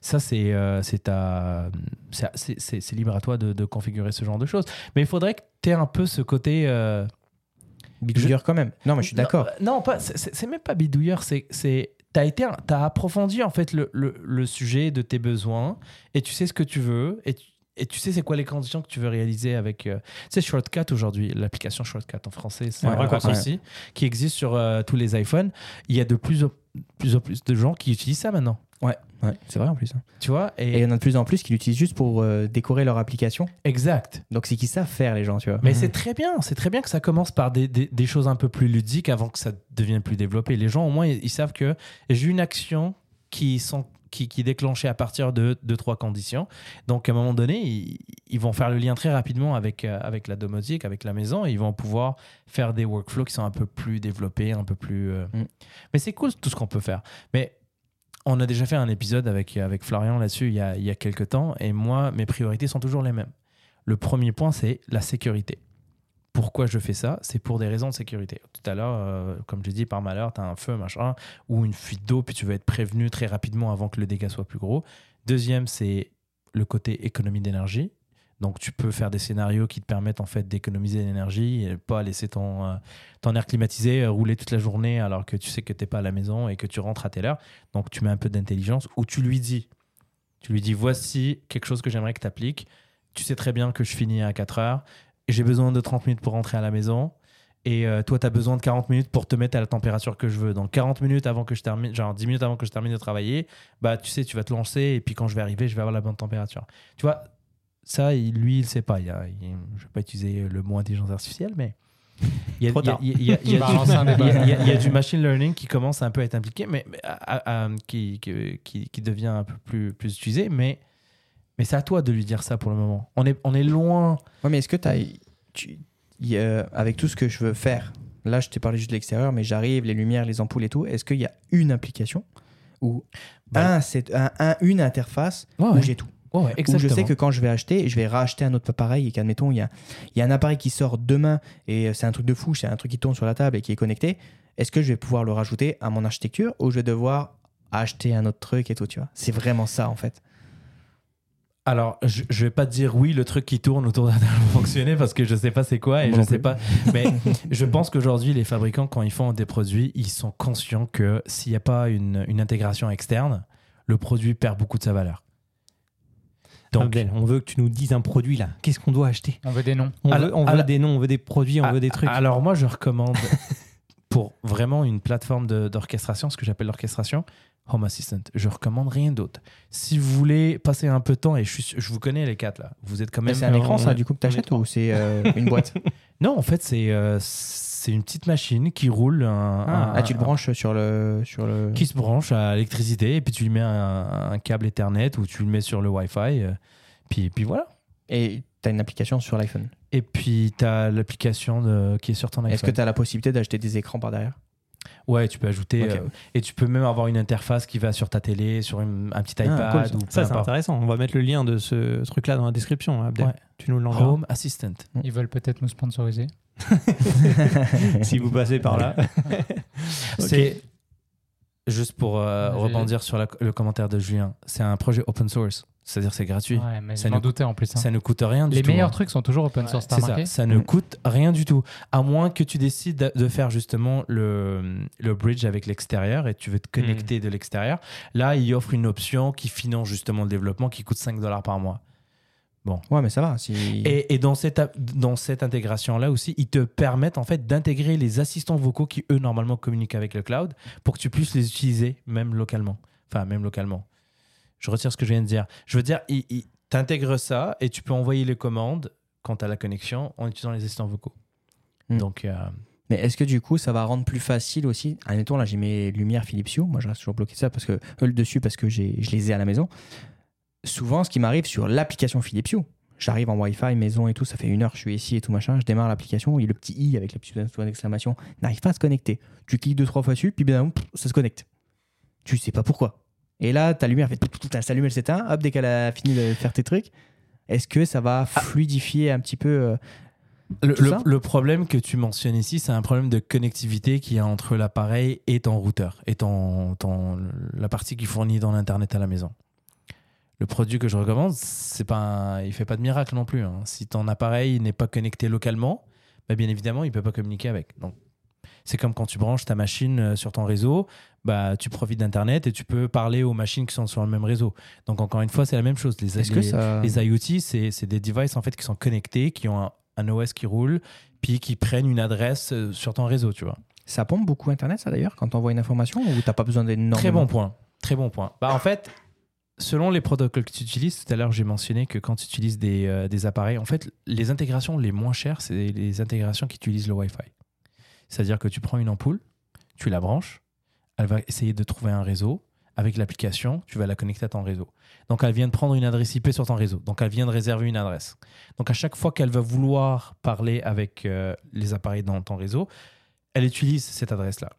Ça, c'est euh, c'est libre à toi de, de configurer ce genre de choses. Mais il faudrait que tu aies un peu ce côté. euh, Bidouilleur quand même. Non, mais je suis d'accord. Non, non, pas, c'est même pas bidouilleur. C'est c'est- été, un- t'as approfondi en fait le, le, le sujet de tes besoins et tu sais ce que tu veux et tu, et tu sais c'est quoi les conditions que tu veux réaliser avec. euh, tu sais, Shortcut aujourd'hui, l'application Shortcut en français, c'est Ouais, un ouais, raccourci qui existe sur euh, tous les iPhones. Il y a de plus en plus, en plus de gens qui utilisent ça maintenant. Ouais, ouais, c'est vrai en plus. hein. Tu vois Et il y en a de plus en plus qui l'utilisent juste pour euh, décorer leur application. Exact. Donc c'est qu'ils savent faire les gens, tu vois. Mais Mhm. c'est très bien, c'est très bien que ça commence par des, des- des choses un peu plus ludiques avant que ça devienne plus développé. Les gens, au moins, ils, ils savent que j'ai une action qui, sont, qui, qui est déclenchée à partir de deux, trois conditions. Donc, à un moment donné, ils, ils vont faire le lien très rapidement avec, euh, avec la domotique, avec la maison, et ils vont pouvoir faire des workflows qui sont un peu plus développés, un peu plus... euh, Mhm. Mais c'est cool tout ce qu'on peut faire. Mais on a déjà fait un épisode avec, Florian là-dessus il y a, il quelques temps, et moi, mes priorités sont toujours les mêmes. Le premier point, c'est la sécurité. Pourquoi je fais ça? C'est pour des raisons de sécurité. Tout à l'heure, euh, comme je dis, par malheur, tu as un feu, machin, ou une fuite d'eau, puis tu veux être prévenu très rapidement avant que le dégât soit plus gros. Deuxième, c'est le côté économie d'énergie. Donc, tu peux faire des scénarios qui te permettent en fait d'économiser l'énergie et pas laisser ton, euh, air climatisé euh, rouler toute la journée alors que tu sais que tu n'es pas à la maison et que tu rentres à telle heure. Donc, tu mets un peu d'intelligence ou tu lui dis, tu lui dis voici quelque chose que j'aimerais que tu appliques. Tu sais très bien que je finis à 4 heures j'ai besoin de 30 minutes pour rentrer à la maison. Et euh, toi, tu as besoin de 40 minutes pour te mettre à la température que je veux. Donc 40 minutes avant que je termine, genre 10 minutes avant que je termine de travailler, bah tu sais, tu vas te lancer et puis quand je vais arriver, je vais avoir la bonne température. Tu vois, ça, il- lui, il ne sait pas. Il y a, il- je ne vais pas utiliser le mot intelligence artificielle, mais il y a, du- machine learning qui commence un peu à être impliqué, mais, mais à- à- qui, qui, qui- qui devient un peu plus, plus utilisé. Mais, mais c'est à toi de lui dire ça pour le moment. On est, on est loin. Ouais, mais est-ce que tu, y a- avec tout ce que je veux faire, là je t'ai parlé juste de l'extérieur, mais j'arrive, les lumières, les ampoules et tout, est-ce qu'il y a une application ou Bah, un, c'est, un, un- une interface Ouais, où ouais. j'ai tout? Ouais, ouais, Où je sais que quand je vais acheter, je vais racheter un autre appareil et qu'admettons, il y a, il y a un appareil qui sort demain et c'est un truc de fou, c'est un truc qui tourne sur la table et qui est connecté. Est-ce que je vais pouvoir le rajouter à mon architecture ou je vais devoir acheter un autre truc et tout, tu vois? C'est vraiment ça en fait. Alors, je, je vais pas te dire oui, le truc qui tourne autour d'un table va fonctionner parce que je sais pas c'est quoi et Moi je sais plus. pas. Mais je pense qu'aujourd'hui, les fabricants, quand ils font des produits, ils sont conscients que s'il n'y a pas une, une intégration externe, le produit perd beaucoup de sa valeur. Donc, Abdel, on veut que tu nous dises un produit là. Qu'est-ce qu'on doit acheter On veut des noms. On, Alors- veut, on veut alors- des noms, on veut des produits, on Ah, veut des trucs. Alors moi, je recommande pour vraiment une plateforme de- d'orchestration, ce que j'appelle l'orchestration, Home Assistant. Je recommande rien d'autre. Si vous voulez passer un peu de temps, et je, suis je vous connais les quatre là, vous êtes quand Mais même... c'est un écran, ça, du coup, que t'achètes trois. ou c'est euh, une boîte? Non, en fait, c'est euh, c'est une petite machine qui roule un... un- Ah, tu le un- branches sur le. Sur le... qui se branche à l'électricité et puis tu lui mets un, câble Ethernet ou tu le mets sur le Wi-Fi. euh, puis, puis voilà. Et t'as une application sur l'iPhone. Et puis tu as l'application qui est sur ton iPhone. Est-ce que t'as la possibilité d'acheter des écrans par derrière? Ouais, tu peux ajouter. Euh, et tu peux même avoir une interface qui va sur ta télé, sur une- un petit Ah, iPad cool, ça. ou peu Ça, c'est intéressant. On va mettre le lien de ce truc-là dans la description, Abdel. Ouais. Tu nous l'enverras. Home Assistant. Ils veulent peut-être nous sponsoriser. si vous passez par là. C'est juste pour euh, rebondir sur la- le commentaire de Julien. C'est un projet open source, c'est-à-dire c'est gratuit. Ouais, mais Ça je doutais en plus. hein. Ça ne coûte rien du Les tout. meilleurs hein. trucs sont toujours open source, C'est ça, ça ne coûte rien du tout. À moins que tu décides de- faire justement le, le bridge avec l'extérieur et tu veux te Mm. connecter de l'extérieur. Là, il offre une option qui finance justement le développement qui coûte 5 dollars par mois. Ouais, mais ça va. Si... Et, et dans cette, dans cette intégration-là aussi, ils te permettent en fait d'intégrer les assistants vocaux qui, eux, normalement communiquent avec le cloud pour que tu puisses les utiliser même localement. Enfin, même localement. Je retire ce que je viens de dire. Je veux dire, ils t'intègrent ça et tu peux envoyer les commandes quant à la connexion en utilisant les assistants vocaux. Hmm. Donc, euh, Mais est-ce que du coup, ça va rendre plus facile aussi Admettons, là, j'ai mes lumières Philips Hue. Moi, je reste toujours bloqué ça parce que, le dessus parce que j'ai- je les ai à la maison. Souvent, ce qui m'arrive sur l'application Philips Hue, j'arrive en Wi-Fi, maison et tout, ça fait une heure, je suis ici et tout machin, je démarre l'application et le petit i avec le petit point d'exclamation n'arrive pas à se connecter. Tu cliques deux, trois fois dessus, puis bien, ça se connecte. Tu sais pas pourquoi. Et là, ta lumière fait elle s'allume, elle s'éteint, hop, dès qu'elle a fini de faire tes trucs. Est-ce que ça va fluidifier un petit peu euh, le, le- le problème que tu mentionnes ici, c'est un problème de connectivité qui est entre l'appareil et ton routeur, et ton, ton- la partie qui fournit dans l'Internet à la maison. Le produit que je recommande, c'est pas un- il fait pas de miracle non plus. hein. Si ton appareil n'est pas connecté localement, bah, bien évidemment, il peut pas communiquer avec. Donc, c'est comme quand tu branches ta machine euh, sur ton réseau, bah, tu profites d'Internet et tu peux parler aux machines qui sont sur le même réseau. Donc, encore une fois, c'est la même chose. Les, les- que ça. les IoT, c'est c'est des devices en fait qui sont connectés, qui ont un, un OS qui roule, puis qui prennent une adresse euh, sur ton réseau, tu vois. Ça pompe beaucoup Internet, ça d'ailleurs, quand tu envoies une information ou t'as pas besoin d'énormément? Très bon point. Très bon point. Bah, en fait, selon les protocoles que tu utilises, tout à l'heure j'ai mentionné que quand tu utilises des, euh, des appareils, en fait, les intégrations les moins chères, c'est les intégrations qui utilisent le Wi-Fi. C'est-à-dire que tu prends une ampoule, tu la branches, elle va essayer de trouver un réseau. Avec l'application, tu vas la connecter à ton réseau. Donc, elle vient de prendre une adresse IP sur ton réseau. Donc, elle vient de réserver une adresse. Donc, à chaque fois qu'elle va vouloir parler avec euh, les appareils dans ton réseau, elle utilise cette adresse-là.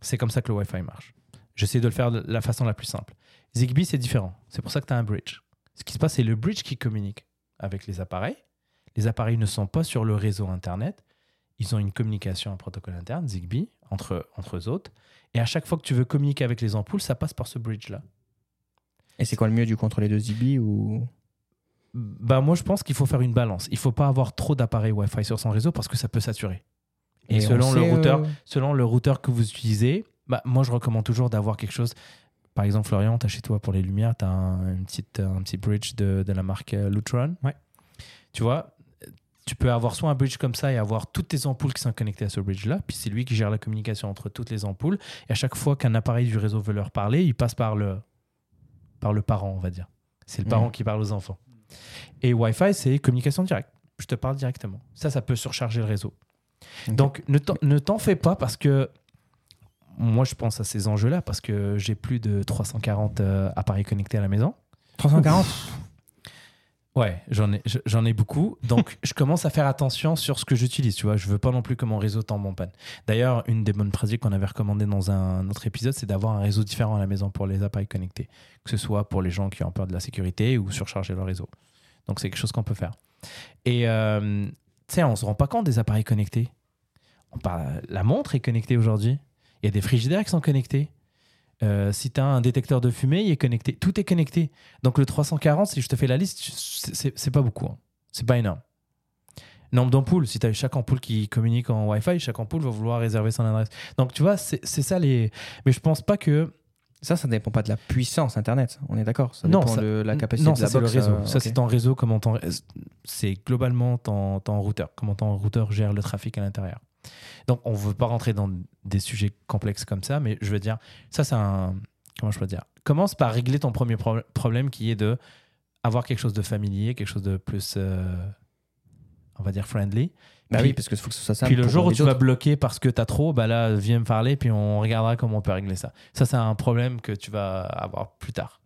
C'est comme ça que le Wi-Fi marche. J'essaie de le faire de la façon la plus simple. Zigbee, c'est différent. C'est pour ça que tu as un bridge. Ce qui se passe, c'est le bridge qui communique avec les appareils. Les appareils ne sont pas sur le réseau Internet. Ils ont une communication, un protocole interne, Zigbee, entre, entre eux autres. Et à chaque fois que tu veux communiquer avec les ampoules, ça passe par ce bridge-là. Et c'est quoi le mieux du coup entre les deux Zigbee ou? Bah, moi, je pense qu'il faut faire une balance. Il faut pas avoir trop d'appareils Wi-Fi sur son réseau parce que ça peut saturer. Et, on selon le routeur, euh, selon le routeur que vous utilisez, bah, moi je recommande toujours d'avoir quelque chose. Par exemple, Florian, tu as chez toi pour les lumières, tu as un, une petite, un petit bridge de, de la marque euh, Lutron. Ouais. Tu vois, tu peux avoir soit un bridge comme ça et avoir toutes tes ampoules qui sont connectées à ce bridge-là, puis c'est lui qui gère la communication entre toutes les ampoules. Et à chaque fois qu'un appareil du réseau veut leur parler, il passe par le, par le parent, on va dire. C'est le parent Mhm. qui parle aux enfants. Et Wi-Fi, c'est communication directe. Je te parle directement. Ça, ça peut surcharger le réseau. Donc, ne t'en- ne t'en fais pas parce que moi, je pense à ces enjeux-là parce que j'ai plus de 340 euh, appareils connectés à la maison. 340 Ouais, j'en ai, je- j'en ai beaucoup. Donc, je commence à faire attention sur ce que j'utilise. Tu vois, je veux pas non plus que mon réseau tombe en panne. D'ailleurs, une des bonnes pratiques qu'on avait recommandées dans un autre épisode, c'est d'avoir un réseau différent à la maison pour les appareils connectés, que ce soit pour les gens qui ont peur de la sécurité ou surcharger leur réseau. Donc, c'est quelque chose qu'on peut faire. Et euh, tu sais, on se rend pas compte des appareils connectés. On parle, la montre est connectée aujourd'hui. Il y a des frigidaires qui sont connectés. Euh, si tu as un détecteur de fumée, il est connecté. Tout est connecté. Donc le 340, si je te fais la liste, c'est- pas beaucoup. hein. C'est pas énorme. Nombre d'ampoules, si tu as chaque ampoule qui communique en Wi-Fi, chaque ampoule va vouloir réserver son adresse. Donc tu vois, c'est ça les. Mais je pense pas que Ça, ça dépend pas de la puissance Internet, on est d'accord? Ça Non, dépend ça- de la capacité non, de ça la le box. réseau. euh, Ça c'est ton réseau, comment c'est globalement ton, ton routeur, comment ton routeur gère le trafic à l'intérieur. Donc on veut pas rentrer dans des sujets complexes comme ça, mais je veux dire, ça c'est un comment je peux dire? Commence par régler ton premier pro- problème qui est de avoir quelque chose de familier, quelque chose de plus euh, on va dire friendly. Bah Puis- oui, parce qu'il faut que ce soit ça. puis le jour où tu vas bloquer parce que tu as trop, bah là viens me parler puis on regardera comment on peut régler ça. Ça c'est un problème que tu vas avoir plus tard.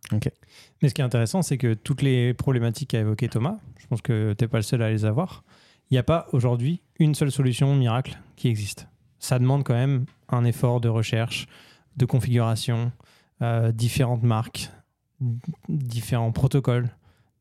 Mais ce qui est intéressant, c'est que toutes les problématiques qu'a évoquées Thomas, je pense que tu n'es pas le seul à les avoir, il n'y a pas aujourd'hui une seule solution miracle qui existe. Ça demande quand même un effort de recherche, de configuration, euh, différentes marques, différents protocoles.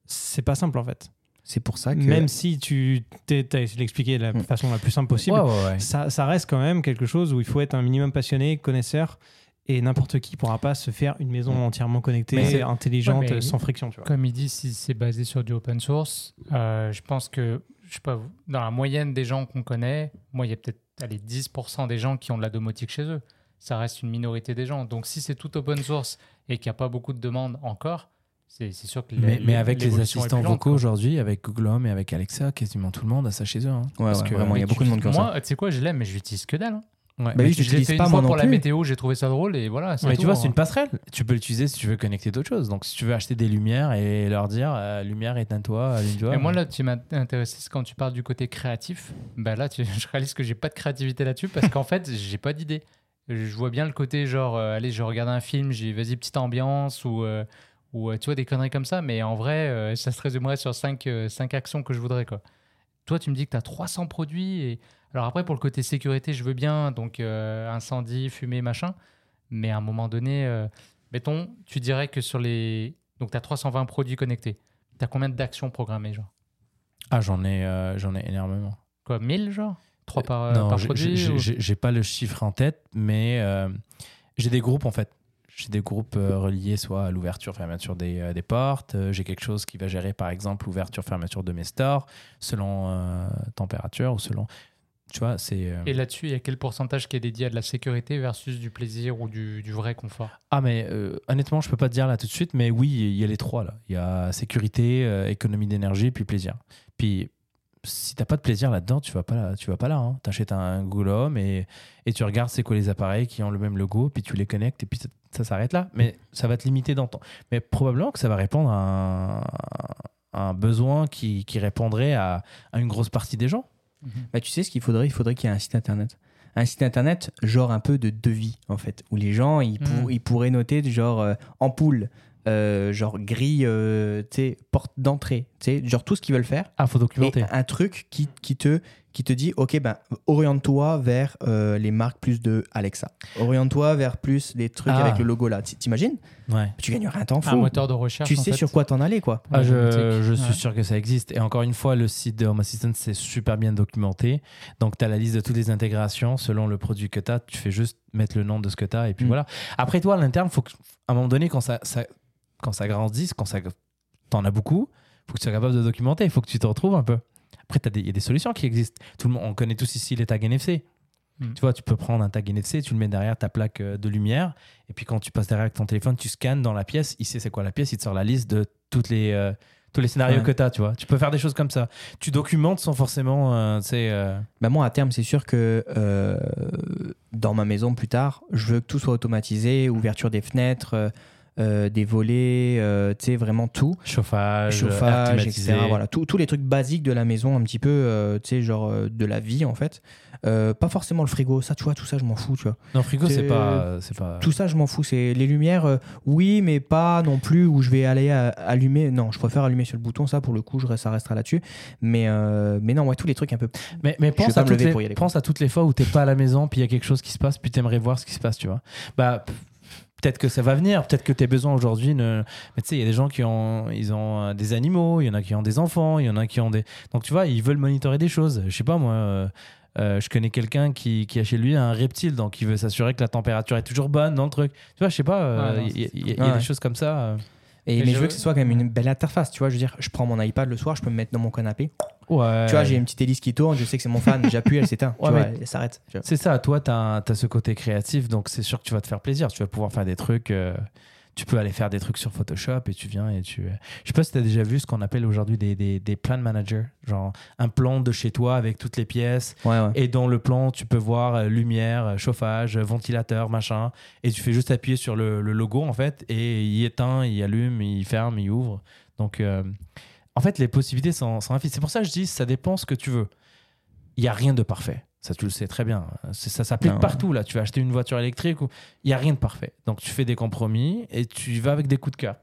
C'est pas simple en fait. C'est pour ça que. Même si tu t'es- t'as essayé de l'expliquer de la Mm. façon la plus simple possible, Ouais, ouais, ouais. ça, ça reste quand même quelque chose où il faut être un minimum passionné, connaisseur, et n'importe qui pourra pas se faire une maison Mm. entièrement connectée, intelligente, sans friction. Tu vois. Comme il dit, si c'est basé sur du open source, euh, je pense que, je sais pas, dans la moyenne des gens qu'on connaît, moi, il y a peut-être allez, 10% des gens qui ont de la domotique chez eux. Ça reste une minorité des gens. Donc, si c'est tout open source et qu'il n'y a pas beaucoup de demandes encore, c'est sûr que Mais, mais avec les assistants vocaux aujourd'hui, avec Google Home et avec Alexa, quasiment tout le monde a ça chez eux. hein. Ouais, Parce ouais, que vraiment, il y a beaucoup de monde comme ça. Moi, tu sais quoi, je l'aime, mais je l'utilise que dalle. hein. Ouais. Bah oui, je l'ai fait une pas, fois moi non pour la météo, j'ai trouvé ça drôle et voilà. mais tu vois, hein. c'est une passerelle. Tu peux l'utiliser si tu veux connecter d'autres choses. Donc, si tu veux acheter des lumières et leur dire euh, lumière, éteins-toi, allume-toi. Et moi, là, tu m'as intéressé c'est quand tu parles du côté créatif. Bah là, tu- je réalise que j'ai pas de créativité là-dessus parce qu'en fait, j'ai pas d'idée. Je vois bien le côté genre, euh, allez, je regarde un film, j'ai vas-y, petite ambiance ou, euh, ou tu vois, des conneries comme ça. Mais en vrai, ça se résumerait sur cinq, euh, cinq actions que je voudrais, quoi. Toi, tu me dis que tu as 300 produits. Et... Alors après, pour le côté sécurité, je veux bien. Donc, euh, incendie, fumée, machin. Mais à un moment donné, euh, mettons, tu dirais que sur les. Donc, tu as 320 produits connectés. Tu as combien d'actions programmées, genre? Ah, j'en ai, euh, j'en ai énormément. Quoi, 1000 genre? 3 par, euh, non, par produit j'ai- ou- j'ai j'ai pas le chiffre en tête, mais j'ai des groupes en fait. J'ai des groupes reliés soit à l'ouverture, fermeture des, des portes. J'ai quelque chose qui va gérer par exemple l'ouverture, fermeture de mes stores selon euh, température ou selon. Tu vois, c'est. euh, Et là-dessus, il y a quel pourcentage qui est dédié à de la sécurité versus du plaisir ou du, du vrai confort? Ah, mais euh, honnêtement, je peux pas te dire là tout de suite, mais oui, il y a les trois là. Il y a sécurité, euh, économie d'énergie, puis plaisir. Puis si t'as pas de plaisir là-dedans, tu vas pas là. Tu vas pas là. Hein. T'achètes un Google Home et, et tu regardes c'est quoi les appareils qui ont le même logo, puis tu les connectes et puis ça, ça s'arrête là. Mais ça va te limiter dans le temps. Mais probablement que ça va répondre à un, à un besoin qui, qui répondrait à, à une grosse partie des gens. Bah, tu sais ce qu'il faudrait? Il faudrait qu'il y ait un site internet. Un site internet, genre un peu de devis, en fait, où les gens, ils, pour- Mm. ils pourraient noter, genre euh, ampoule, euh, genre grille, euh, tu sais, porte d'entrée, tu sais, genre tout ce qu'ils veulent faire. Ah, faut documenter. Et un truc qui, qui, te, qui te dit, ok, ben, oriente-toi vers euh, les marques plus de Alexa. Oriente-toi vers plus les trucs Ah. avec le logo là. T'imagines Ouais. Tu gagnerais un temps Un fou. moteur de recherche. Tu sais fait. sur quoi t'en aller, quoi. Ah, je, suis Ouais. sûr que ça existe. Et encore une fois, le site de Home Assistant, c'est super bien documenté. Donc, tu as la liste de toutes les intégrations selon le produit que tu as. Tu fais juste mettre le nom de ce que tu as et puis Mm. voilà. Après, toi, à l'interne, faut que, à un moment donné, quand ça, ça- quand ça grandisse, quand ça, t'en as beaucoup, faut que tu sois capable de documenter. Il faut que tu te retrouves un peu. Après, t'as des- il y a des solutions qui existent. Tout le monde, on connaît tous ici les tags NFC. Mm. Tu vois, tu peux prendre un tag NFC, tu le mets derrière ta plaque euh, de lumière, et puis quand tu passes derrière avec ton téléphone, tu scannes dans la pièce, il sait c'est quoi la pièce, il te sort la liste de toutes les, euh, tous les scénarios Ouais. que tu as, tu vois. Tu peux faire des choses comme ça. Tu documentes sans forcément, euh, tu sais, euh, Bah moi, à terme, c'est sûr que euh, dans ma maison plus tard, je veux que tout soit automatisé, ouverture des fenêtres, euh, des volets, euh, tu sais, vraiment tout. chauffage, chauffage, etc. Voilà, tous tous les trucs basiques de la maison, un petit peu, euh, tu sais, genre de la vie en fait. Pas forcément le frigo, ça, tu vois, tout ça, je m'en fous, tu vois. Non, frigo, c'est pas, c'est pas. Tout ça, je m'en fous. C'est les lumières, oui, mais pas non plus où je vais aller à- allumer. Non, je préfère allumer sur le bouton, ça, pour le coup, je reste- ça restera là-dessus. Mais, mais non, ouais, tous les trucs un peu. Mais, mais pense, à toutes les, pense à toutes les fois où t'es pas à la maison, puis il y a quelque chose qui se passe, puis t'aimerais voir ce qui se passe, tu vois. Bah, peut-être que ça va venir, peut-être que tes besoins aujourd'hui ne. Mais tu sais, il y a des gens qui ont, ils ont euh, des animaux, il y en a qui ont des enfants, il y en a qui ont des. Donc tu vois, ils veulent monitorer des choses. Je sais pas, moi. euh, euh, je connais quelqu'un qui, qui a chez lui un reptile, donc il veut s'assurer que la température est toujours bonne dans le truc. Tu vois, je sais pas, euh, Ouais, il y, a- il y a- il y a Ouais. des choses comme ça. Et, mais je- veux que ce soit quand même une belle interface. Tu vois, je veux dire, je prends mon iPad le soir, je peux me mettre dans mon canapé. Ouais. Tu vois, j'ai une petite hélice qui tourne, je sais que c'est mon fan, j'appuie, elle s'éteint. Ouais, tu vois, mais- elle s'arrête. C'est ça, toi, tu as, ce côté créatif, donc c'est sûr que tu vas te faire plaisir. Tu vas pouvoir faire des trucs. euh, tu peux aller faire des trucs sur Photoshop et tu viens et tu. Je sais pas si tu as déjà vu ce qu'on appelle aujourd'hui des, des, des plan managers. Genre un plan de chez toi avec toutes les pièces. Ouais, ouais. Et dans le plan, tu peux voir euh, lumière, euh, chauffage, euh, ventilateur, machin. Et tu fais juste appuyer sur le, le logo, en fait, et il éteint, il allume, il ferme, il ouvre. Donc, euh, en fait, les possibilités sont, sont infinies. C'est pour ça que je dis, ça dépend ce que tu veux. Il n'y a rien de parfait. Ça, tu le sais très bien. Ça s'applique partout, là. Tu vas acheter une voiture électrique, ou... il n'y a rien de parfait. Donc, tu fais des compromis et tu vas avec des coups de cœur.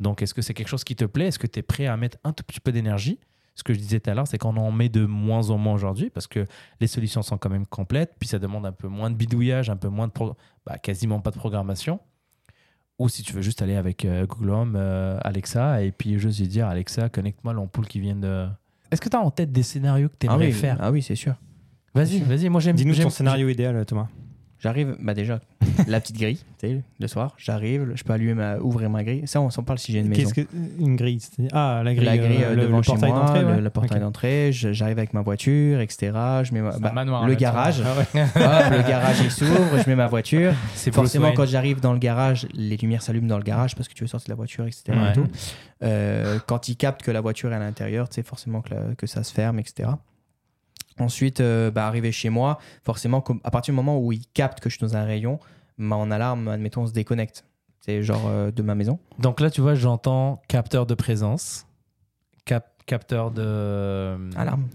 Donc, est-ce que c'est quelque chose qui te plaît? Est-ce que tu es prêt à mettre un tout petit peu d'énergie? Ce que je disais tout à l'heure, c'est qu'on en met de moins en moins aujourd'hui parce que les solutions sont quand même complètes, puis ça demande un peu moins de bidouillage, un peu moins de pro- bah, quasiment pas de programmation. Ou si tu veux juste aller avec euh, Google Home, euh, Alexa, et puis juste lui dire Alexa, connecte-moi l'ampoule qui vient de. Est-ce que tu as en tête des scénarios que tu Ah aimerais oui, faire? Ah oui, c'est sûr. Vas-y, vas-y, moi j'aime Dis-nous ton scénario idéal, Thomas. J'arrive, bah déjà, la petite grille, tu sais, le soir, j'arrive, je peux allumer ma, ouvrir ma grille. Ça, on s'en parle si j'ai une maison. Qu'est-ce que une grille Ah, la grille, la grille euh, euh, le, devant le chez portail moi, d'entrée. le, ouais. le portail Ok. d'entrée, j'arrive avec ma voiture, etc. Je mets ma- C'est un bah, manoir, le garage, Ah ouais. Hop, le garage il s'ouvre, je mets ma voiture. C'est Forcément, Bruce quand j'arrive dans le garage, les lumières s'allument dans le garage parce que tu veux sortir de la voiture, etc. et Ouais. tout. Euh, quand il capte que la voiture est à l'intérieur, tu sais forcément que, la- que ça se ferme, etc. Ensuite, euh, bah, arrivé chez moi, forcément, à partir du moment où il capte que je suis dans un rayon, mon alarme, admettons, se déconnecte. C'est genre euh, de ma maison. Donc là, tu vois, j'entends capteur de présence, cap- capteur de. Alarme.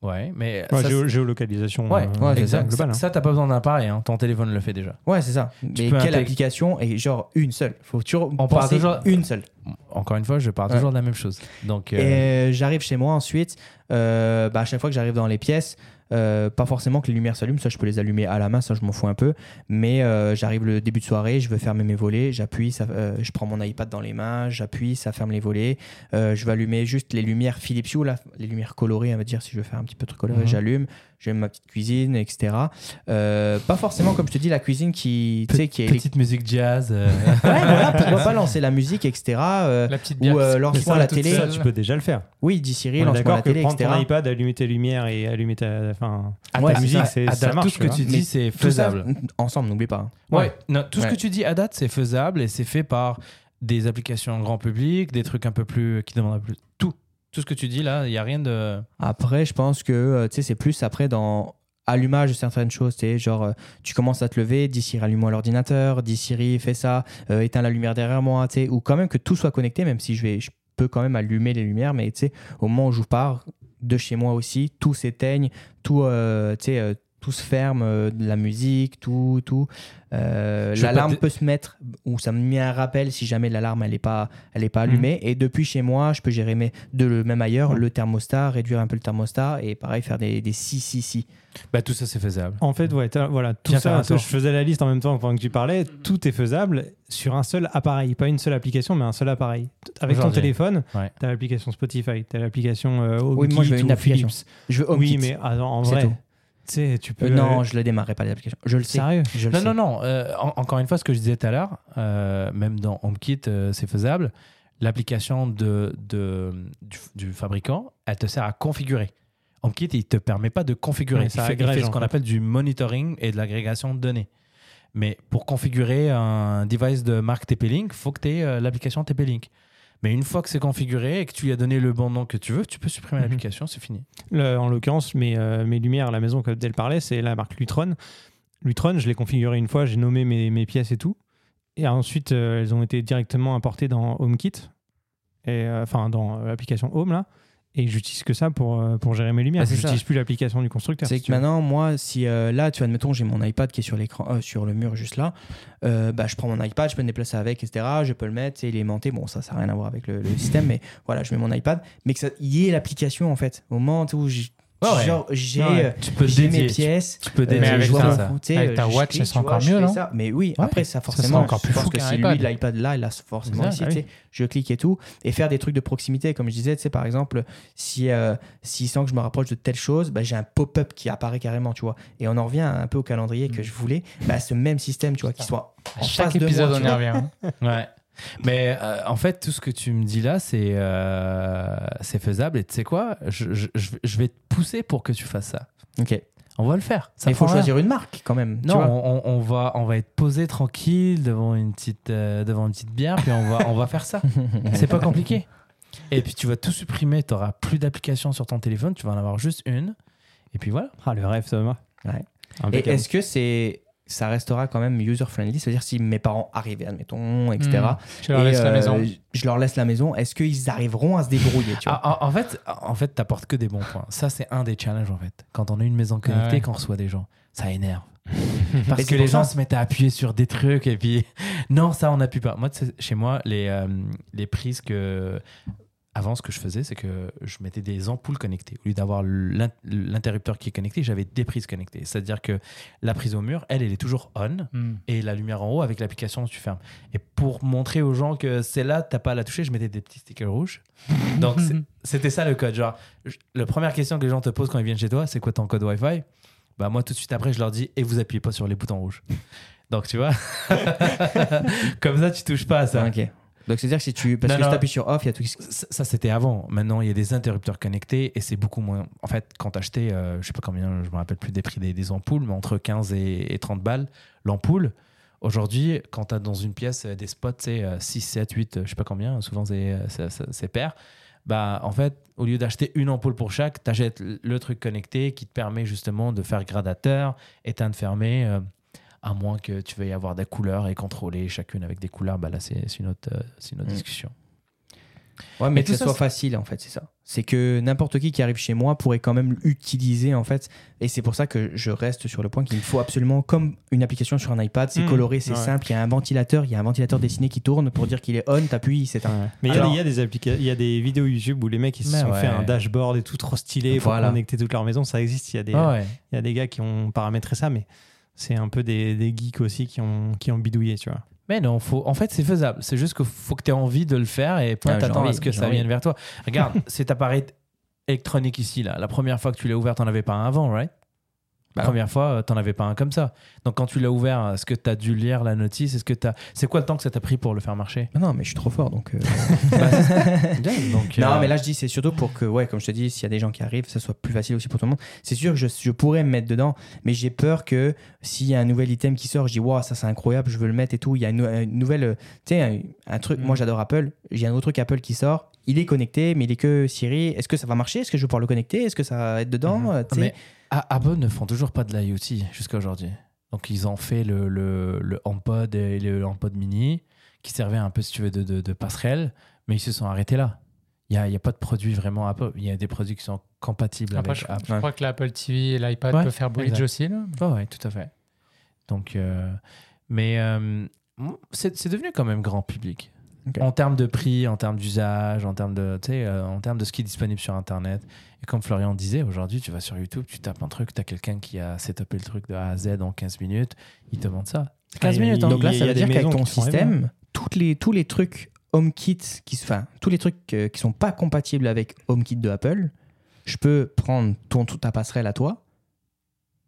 Ouais, mais. Ouais, ça, géo- géolocalisation. Ouais, euh, ouais, c'est exact. globale, hein. Ça, t'as pas besoin d'un pareil, hein. ton téléphone le fait déjà. Ouais, c'est ça. Mais quelle intégrer- application Et genre une seule? Faut toujours On penser toujours- une seule. Encore une fois, je parle Ouais. toujours de la même chose. Donc, euh, Et j'arrive chez moi ensuite. euh, bah, à chaque fois que j'arrive dans les pièces, euh, pas forcément que les lumières s'allument, ça je peux les allumer à la main, ça je m'en fous un peu. Mais euh, j'arrive le début de soirée, je veux fermer mes volets, j'appuie, ça, euh, je prends mon iPad dans les mains, j'appuie, ça ferme les volets. Je vais allumer juste les lumières Philips Hue, là, les lumières colorées, on va dire si je veux faire un petit peu de truc coloré, Mhm. j'allume. J'aime ma petite cuisine, etc. Euh, pas forcément, comme je te dis, la cuisine qui, tu sais, qui est petite musique jazz. euh, Ouais, voilà, pourquoi pas lancer la musique, etc. euh, La petite bière. ou euh, se la télé. Ça, tu peux déjà le faire. oui, dis Siri, lance-moi d'accord la que télé, prendre etc. ton iPad, allumer tes lumières et allumer ta, enfin, à Ouais, ta musique, c'est À ça marche, tout ce que tu dis, c'est faisable. ensemble, n'oublie pas. Ouais, non, tout ce que tu dis à date, c'est faisable et c'est fait par des applications grand public, des trucs un peu plus qui demandent un peu tout. Tout ce que tu dis là, il y a rien de. Après, je pense que euh, tu sais, c'est plus après dans allumage de certaines choses, tu genre euh, tu commences à te lever, dis Siri allume-moi l'ordinateur, dis Siri fais ça, euh, éteins la lumière derrière moi, ou quand même que tout soit connecté, même si je vais, je peux quand même allumer les lumières, mais tu sais, au moment où je pars de chez moi aussi, tout s'éteigne, tout, tu sais, tout se ferme, euh, de la musique, tout, tout. Euh, l'alarme peut se mettre, ou ça me met un rappel si jamais l'alarme elle est pas, elle est pas Mhm. allumée. Et depuis chez moi, je peux gérer mes, de le même ailleurs, le thermostat, réduire un peu le thermostat et pareil faire des, des si si si. Bah tout ça c'est faisable. En fait, ouais, voilà, tout ça, je faisais la liste en même temps pendant que tu parlais. Tout est faisable sur un seul appareil, pas une seule application, mais un seul appareil. Avec ton téléphone, Ouais. t'as l'application Spotify, t'as l'application euh, Oui, moi, je veux une application. Philips. Je veux Oui, mais ah, non, en vrai, tout. Tu sais, tu peux. Euh, non, je le démarrerai pas l'application. Je le sais. sérieux? Je le Non, sais. non, non. euh, en- encore une fois, ce que je disais tout à l'heure, euh, même dans HomeKit, c'est faisable. L'application de, de- du, du fabricant, elle te sert à configurer. HomeKit, il te permet pas de configurer. Ouais, il, ça fait, il fait ce qu'on appelle du monitoring et de l'agrégation de données. Mais pour configurer un device de marque TP-Link, il faut que tu aies l'application TP-Link. Mais une fois que c'est configuré et que tu lui as donné le bon nom que tu veux, tu peux supprimer Mhm. l'application, c'est fini. Le- en l'occurrence, mes, euh, mes lumières à la maison, comme elle parlait, c'est la marque Lutron. Lutron, je l'ai configuré une fois, j'ai nommé mes, mes pièces et tout. Et ensuite, euh, elles ont été directement importées dans HomeKit, et, euh, enfin dans l'application Home là. Et j'utilise que ça pour, euh, pour gérer mes lumières. Ah, c'est n'utilise plus l'application du constructeur. C'est si que maintenant, moi, si euh, là, tu vois, admettons, j'ai mon iPad qui est sur l'écran, euh, sur le mur juste là, euh, bah, je prends mon iPad, je peux me déplacer avec, etc. Je peux le mettre, tu sais, il est aimanté. Bon, ça, ça n'a rien à voir avec le, le système, mais voilà, je mets mon iPad, mais que ça y ait l'application en fait. Au moment où j'ai, Ouais, genre, j'ai, Ouais. euh, Tu peux j'ai dédier. mes pièces. Tu peux euh, dédier Mais avec je ça. avec ta je watch, ça sera vois, encore je mieux, non ça. Mais oui, Ouais. après, ça Ça forcément, sera encore je plus pense fou que si lui, iPad. l'iPad là, il a forcément ça, ici, ah oui. je clique et tout, et faire des trucs de proximité, comme je disais, tu sais, par exemple, si euh, s'il sent que je me rapproche de telle chose, bah, j'ai un pop-up qui apparaît carrément, tu vois. Et on en revient un peu au calendrier que je voulais, bah, ce même système, tu vois, qui soit À en chaque face de épisode, moi, on y revient. hein. Ouais. Mais euh, en fait, tout ce que tu me dis là, c'est euh, c'est faisable. Et tu sais quoi? Je, je- je- vais te pousser pour que tu fasses ça. Ok. On va le faire. Il faut rien. choisir une marque quand même. tu Non, vois. on, on- va, on va être posé tranquille devant une petite, euh, devant une petite bière, puis on va, on va faire ça. C'est pas compliqué. Et puis tu vas tout supprimer. Tu n'auras plus d'application sur ton téléphone. Tu vas en avoir juste une. Et puis voilà. Ah, le rêve, Thomas. Ouais. Et est-ce que c'est ça restera quand même user friendly C'est-à-dire si mes parents arrivaient, admettons, etc. Hmm. Tu leur et, laisses la euh, maison. Je leur laisse la maison. Est-ce qu'ils arriveront à se débrouiller tu vois? Ah, en, en fait, en fait, t'apportes que des bons points. Ça, c'est un des challenges en fait. Quand on a une maison connectée, Ah ouais. qu'on reçoit des gens, ça énerve. Parce que les gens se mettent à appuyer sur des trucs et puis non, ça on n'appuie pas. Moi, chez moi, les, euh, les prises que avant, ce que je faisais, c'est que je mettais des ampoules connectées. Au lieu d'avoir l'in- l'interrupteur qui est connecté, j'avais des prises connectées. C'est-à-dire que la prise au mur, elle, elle est toujours on Hmm. et la lumière en haut avec l'application tu fermes. Et pour montrer aux gens que c'est là, t'as pas à la toucher, je mettais des petits stickers rouges. Donc c'était ça le code. Genre, je- la première question que les gens te posent quand ils viennent chez toi, c'est quoi ton code Wi-Fi? Bah moi tout de suite après, je leur dis et vous appuyez pas sur les boutons rouges. Donc tu vois, comme ça tu touches pas à ça. Ok. Donc c'est-à-dire que si tu parce Non, que si non. t'appuies sur off, il y a tout qui se- Ça, ça, c'était avant. Maintenant, il y a des interrupteurs connectés et c'est beaucoup moins. En fait, quand t'achetais, euh, je sais pas combien, je me rappelle plus des prix des, des ampoules, mais entre 15 et, et 30 balles l'ampoule. Aujourd'hui, quand tu as dans une pièce euh, des spots, c'est 6, 7, 8, euh, je sais pas combien, souvent c'est euh, c'est- pair. Bah, en fait, au lieu d'acheter une ampoule pour chaque, tu achètes le truc connecté qui te permet justement de faire gradateur, éteindre, fermer, euh, à moins que tu veuilles avoir des couleurs et contrôler chacune avec des couleurs. Bah, là, c'est une autre, euh, c'est une autre Mm. discussion. Ouais, mais, Mais que ce soit facile en fait, c'est ça. C'est que n'importe qui qui arrive chez moi pourrait quand même l'utiliser en fait. Et c'est pour ça que je reste sur le point qu'il faut absolument, comme une application sur un iPad, c'est Mmh, coloré, c'est ouais. simple, il y a un ventilateur, il y a un ventilateur dessiné qui tourne pour dire qu'il est on, t'appuies, c'est un. Mais il y, a Alors- des- il y a des applica- il y a des vidéos YouTube où les mecs ils se sont ouais. fait un dashboard et tout trop stylé pour Voilà. connecter toute leur maison. Ça existe. Il y a des, Ah ouais. il y a des gars qui ont paramétré ça, mais c'est un peu des, des geeks aussi qui ont, qui ont bidouillé, tu vois. Mais non, faut... en fait, c'est faisable. C'est juste qu'il faut que tu aies envie de le faire et pas Ah, t'attends à envie, ce que ça vienne vers toi. Regarde, cet appareil électronique ici, là, la première fois que tu l'as ouvert, t'en avais pas un avant, right? Bah. première fois, euh, t'en avais pas un comme ça. Donc quand tu l'as ouvert, est-ce que tu as dû lire la notice? Est-ce que t'as... C'est quoi le temps que ça t'a pris pour le faire marcher? Ah non, mais je suis trop fort donc. euh, Donc, Non, euh, mais là je dis c'est surtout pour que, ouais, comme je te dis, s'il y a des gens qui arrivent, ça soit plus facile aussi pour tout le monde. C'est sûr que je, je pourrais me mettre dedans, mais j'ai peur que s'il y a un nouvel item qui sort, je dis, waouh, ça c'est incroyable, je veux le mettre et tout. Il y a une, nou- une nouvelle, tu sais, un, un truc, Mm. moi j'adore Apple, il y a un autre truc Apple qui sort, il est connecté, mais il est que Siri. Est-ce que ça va marcher? Est-ce que je vais pouvoir le connecter? Est-ce que ça va être dedans? Mhm. Euh, Apple ne font toujours pas de l'IoT jusqu'à aujourd'hui. Donc ils ont fait le, le, le HomePod et le HomePod mini qui servait un peu, si tu veux, de, de, de passerelle, mais ils se sont arrêtés là. Il n'y a, il y a pas de produits vraiment Apple. Il y a des produits qui sont compatibles Après, avec je, Apple. je crois que l'Apple TV et l'iPad Ouais, peuvent faire bridge exact. aussi. Ouais, tout à fait. Donc, euh, mais euh, c'est devenu quand même grand public. En termes de prix, en termes d'usage, en termes de, tu sais, euh, en termes de ce qui est disponible sur Internet. Et comme Florian disait, aujourd'hui, tu vas sur YouTube, tu tapes un truc, tu as quelqu'un qui a setupé le truc de A à Z en 15 minutes, il te demande ça. C'est 15 Ah, il- minutes, hein. Donc là, y a ça veut dire qu'avec ton système, toutes les, tous les trucs HomeKit, qui, se- enfin, tous les trucs euh, qui sont pas compatibles avec HomeKit de Apple, je peux prendre ton, ta passerelle à toi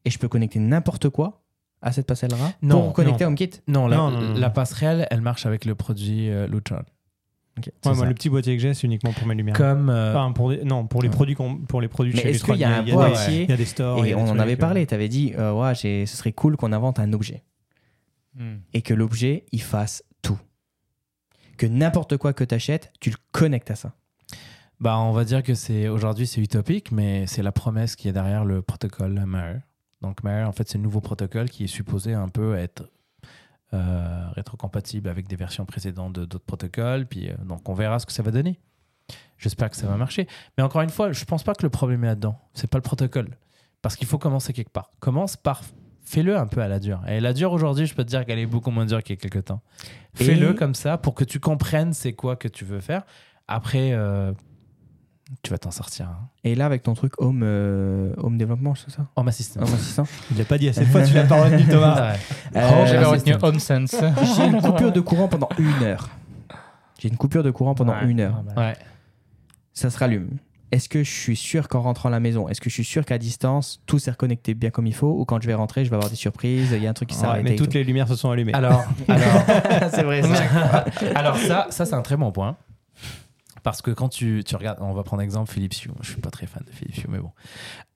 et je peux connecter n'importe quoi à cette passerelle-là Non, pour connecter non. à HomeKit. Non, la, Non, non, non. la passerelle, elle marche avec le produit euh. Ouais, moi, le petit boîtier que j'ai, c'est uniquement pour mes lumières. Comme. euh, Enfin, pour des- non, pour les produits, pour les produits Mais chez est-ce qu'il y a un boîtier Il y a des stores. Et a on en avait euh, parlé, tu avais dit, euh, ouais, ce serait cool qu'on invente un objet Hmm. et que l'objet, il fasse tout. Que n'importe quoi que tu achètes, tu le connectes à ça. Bah, on va dire que c'est aujourd'hui c'est utopique, mais c'est la promesse qui est derrière le protocole Maer. Donc en fait, c'est le nouveau protocole qui est supposé un peu être euh, rétrocompatible avec des versions précédentes de d'autres protocoles. Puis euh, donc on verra ce que ça va donner. J'espère que ça va marcher. Mais encore une fois, je pense pas que le problème est là-dedans. C'est pas le protocole, parce qu'il faut commencer quelque part. Commence par fais-le un peu à la dure. Et la dure aujourd'hui, je peux te dire qu'elle est beaucoup moins dure qu'il y a quelques temps. Fais-le comme ça pour que tu comprennes c'est quoi que tu veux faire. Après, euh, tu vas t'en sortir. Hein. Et là, avec ton truc Home, euh, home Développement, c'est ça? Home Assistant. Home Assistant Il l'a pas dit assez de fois, tu l'as pas retenu, Thomas. Ah ouais. Euh, J'avais retenu HomeSense. J'ai une coupure de courant pendant une heure. J'ai une coupure de courant pendant Ouais. une heure. Ah bah. Ouais. Ça se rallume. est-ce que je suis sûr qu'en rentrant à la maison, est-ce que je suis sûr qu'à distance, tout s'est reconnecté bien comme il faut ou quand je vais rentrer, je vais avoir des surprises, il y a un truc qui s'est Ouais, arrêté mais toutes tout. les lumières se sont allumées. Alors, alors, c'est vrai, ça. alors ça, ça c'est un très bon point. Parce que quand tu, tu regardes, on va prendre exemple Philips Hue. Je suis pas très fan de Philips Hue, mais bon.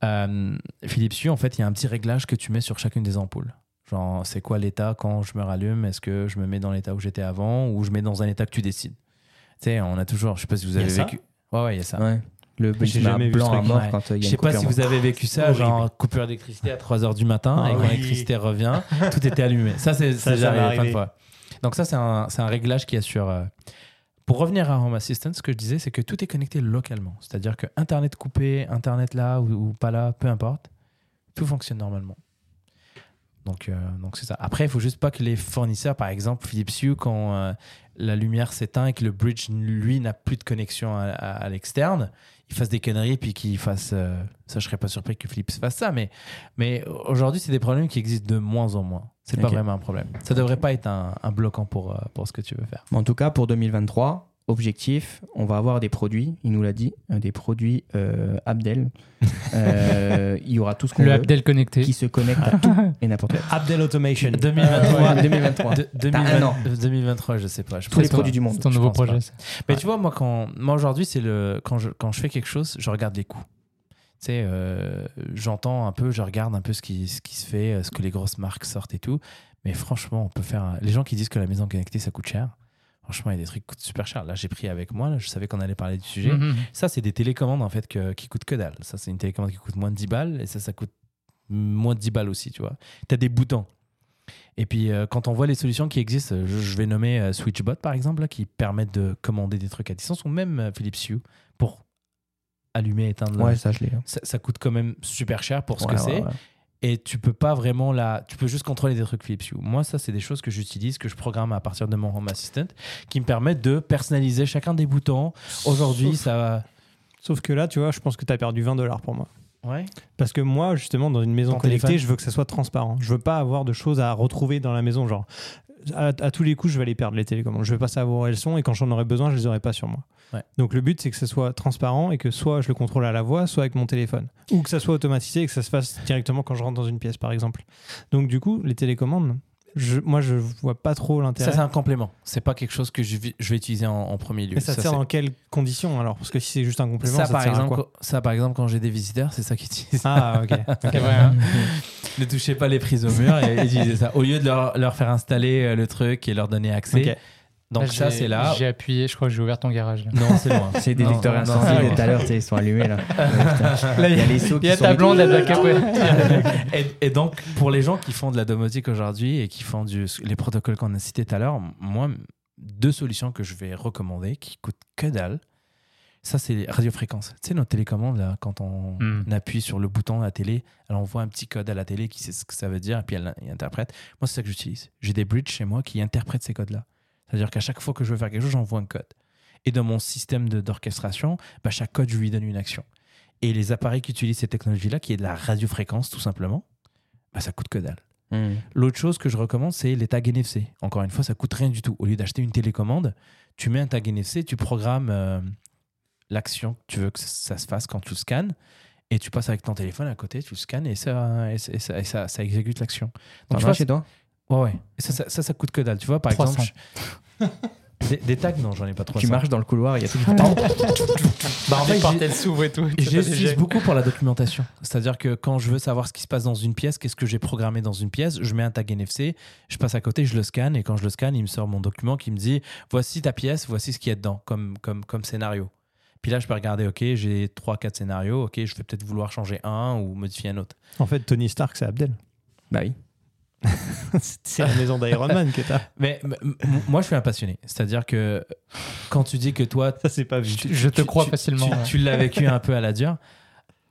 Euh, Philips Hue, en fait, il y a un petit réglage que tu mets sur chacune des ampoules. Genre, c'est quoi l'état quand je me rallume? Est-ce que je me mets dans l'état où j'étais avant ou je mets dans un état que tu décides? Tu sais, on a toujours, je sais pas si vous y a avez ça vécu. Ouais, ouais, il y a ça. Ouais. Le J'ai blanc jamais vu ce blanc à truc, mort ouais. quand euh, il y Je a sais une pas si vous avez vécu ça, Horrible. genre coupure d'électricité à 3h du matin Ah et quand oui. l'électricité revient, tout était allumé. Ça, c'est déjà ça m'est arrivé plein de fois. Donc ça, c'est un, c'est un réglage qui assure... euh, Pour revenir à Home Assistant, ce que je disais, c'est que tout est connecté localement. C'est-à-dire que Internet coupé, Internet là ou, pas là, peu importe, tout fonctionne normalement. Donc euh, donc c'est ça. Après, il faut juste pas que les fournisseurs, par exemple Philips Hue, quand euh, la lumière s'éteint et que le bridge, lui, n'a plus de connexion à, à- à l'externe, il fasse des conneries puis qu'il fasse... euh, ça, je serais pas surpris que Philips fasse ça, mais, mais aujourd'hui, c'est des problèmes qui existent de moins en moins. C'est pas Ok. vraiment un problème. Ça devrait pas être un, un bloquant pour, euh, pour ce que tu veux faire. En tout cas, pour 2023, objectif, on va avoir des produits, il nous l'a dit, euh, des produits euh, Abdel. Euh, il y aura tout ce qu'on Le veut Abdel connecté. qui se connecte à tout et n'importe quoi. Abdel Automation. 2023. Ouais, 2023. De- T'as un an. 2023, je sais pas. Je Tous les produits du monde. C'est ton nouveau projet. ça. Mais tu vois, moi, quand, moi aujourd'hui, c'est le quand je, quand je fais quelque chose, je regarde les coûts. Tu sais, euh, j'entends un peu, je regarde un peu ce qui, ce qui se fait, ce que les grosses marques sortent et tout. Mais franchement, on peut faire. Les gens qui disent que la maison connectée, ça coûte cher. Franchement, il y a des trucs qui coûtent super cher. Là, j'ai pris avec moi. Là, je savais qu'on allait parler du sujet. Mhm. Ça, c'est des télécommandes en fait que- qui coûtent que dalle. Ça, c'est une télécommande qui coûte moins de 10 balles et ça, ça coûte moins de 10 balles aussi, tu vois. Tu as des boutons. Et puis, euh, quand on voit les solutions qui existent, je, je vais nommer euh, Switchbot par exemple, là, qui permettent de commander des trucs à distance ou même euh, Philips Hue pour allumer, éteindre. Ouais, ça, je l'ai. hein. Ça, ça coûte quand même super cher pour ce Ouais, que ouais, c'est ouais. Et tu peux pas vraiment la tu peux juste contrôler des trucs Philips Hue moi ça c'est des choses que j'utilise que je programme à partir de mon Home Assistant qui me permettent de personnaliser chacun des boutons aujourd'hui ça va Sauf que là, tu vois, je pense que tu as perdu 20 dollars pour moi. ouais Parce que moi, justement, dans une maison Ton connectée, téléphone je veux que ça soit transparent. Je veux pas avoir de choses à retrouver dans la maison. Genre, à, à tous les coups, je vais les perdre, les télécommandes. Je vais pas savoir où elles sont et quand j'en aurai besoin, je les aurai pas sur moi. Ouais. Donc le but, c'est que ce soit transparent et que soit je le contrôle à la voix, soit avec mon téléphone. Ou que ça soit automatisé et que ça se fasse directement quand je rentre dans une pièce, par exemple. Donc du coup, les télécommandes, je, moi, je vois pas trop ça l'intérêt. c'est un complément c'est pas quelque chose que je vais, je vais utiliser en, en premier lieu Mais ça, Ça, sert dans quelles conditions alors? Parce que si c'est juste un complément, ça, ça, par sert à exemple, quoi? ça par exemple quand j'ai des visiteurs c'est ça qu'ils utilisent Ah, ok. Hein. ne touchez pas les prises au mur et utiliser ça au lieu de leur, leur faire installer euh, le truc et leur donner accès Ok. Donc Là, ça c'est là J'ai appuyé, je crois que j'ai ouvert ton garage. là. non c'est loin C'est non, de tout à l'heure, ils sont allumés là. Là, Il y a les Il qui y a sont ta blonde, elle et, et donc, pour les gens qui font de la domotique aujourd'hui et qui font du, les protocoles qu'on a cités tout à l'heure, moi, deux solutions que je vais recommander qui coûtent que dalle. Ça, c'est les radiofréquences. Tu sais, notre télécommande, là, quand on Hmm. appuie sur le bouton à la télé, elle envoie un petit code à la télé qui sait ce que ça veut dire et puis elle, elle interprète. Moi, c'est ça que j'utilise. J'ai des bridges chez moi qui interprètent ces codes-là. C'est-à-dire qu'à chaque fois que je veux faire quelque chose, j'envoie un code. Et dans mon système d'orchestration, bah, chaque code, je lui donne une action. Et les appareils qui utilisent ces technologies-là, qui est de la radiofréquence tout simplement, bah, ça coûte que dalle. Hmm. L'autre chose que je recommande, c'est les tags NFC. Encore une fois, ça coûte rien du tout. Au lieu d'acheter une télécommande, tu mets un tag NFC, tu programmes euh, l'action que tu veux que ça, se fasse quand tu scannes, et tu passes avec ton téléphone à côté, tu scannes et ça, et ça, et ça, et ça- ça exécute l'action. Donc, tu vois, chez toi? Ouais, ouais. Et ça, ça, ça, ça coûte que dalle. Tu vois, par 300. exemple, je- des, des tags, non, j'en ai pas trop. Tu marches dans le couloir, il y a tout Bah, en fait, elles s'ouvrent et tout. L'utilise beaucoup pour la documentation. C'est-à-dire que quand je veux savoir ce qui se passe dans une pièce, qu'est-ce que j'ai programmé dans une pièce, je mets un tag NFC, je passe à côté, je le scanne, et quand je le scanne, il me sort mon document qui me dit voici ta pièce, voici ce qu'il y a dedans comme, comme, comme scénario. Puis là, je peux regarder, ok, j'ai 3-4 scénarios, ok, je vais peut-être vouloir changer un ou modifier un autre. En fait, Tony Stark, c'est Abdel. Bah oui. c'est la maison d'Iron Man que t'as. Mais moi, je suis un passionné. C'est-à-dire que quand tu dis que toi, Ça, c'est pas vu. Je te tu- crois tu- facilement. tu, ouais. tu l'as vécu un peu à la dure.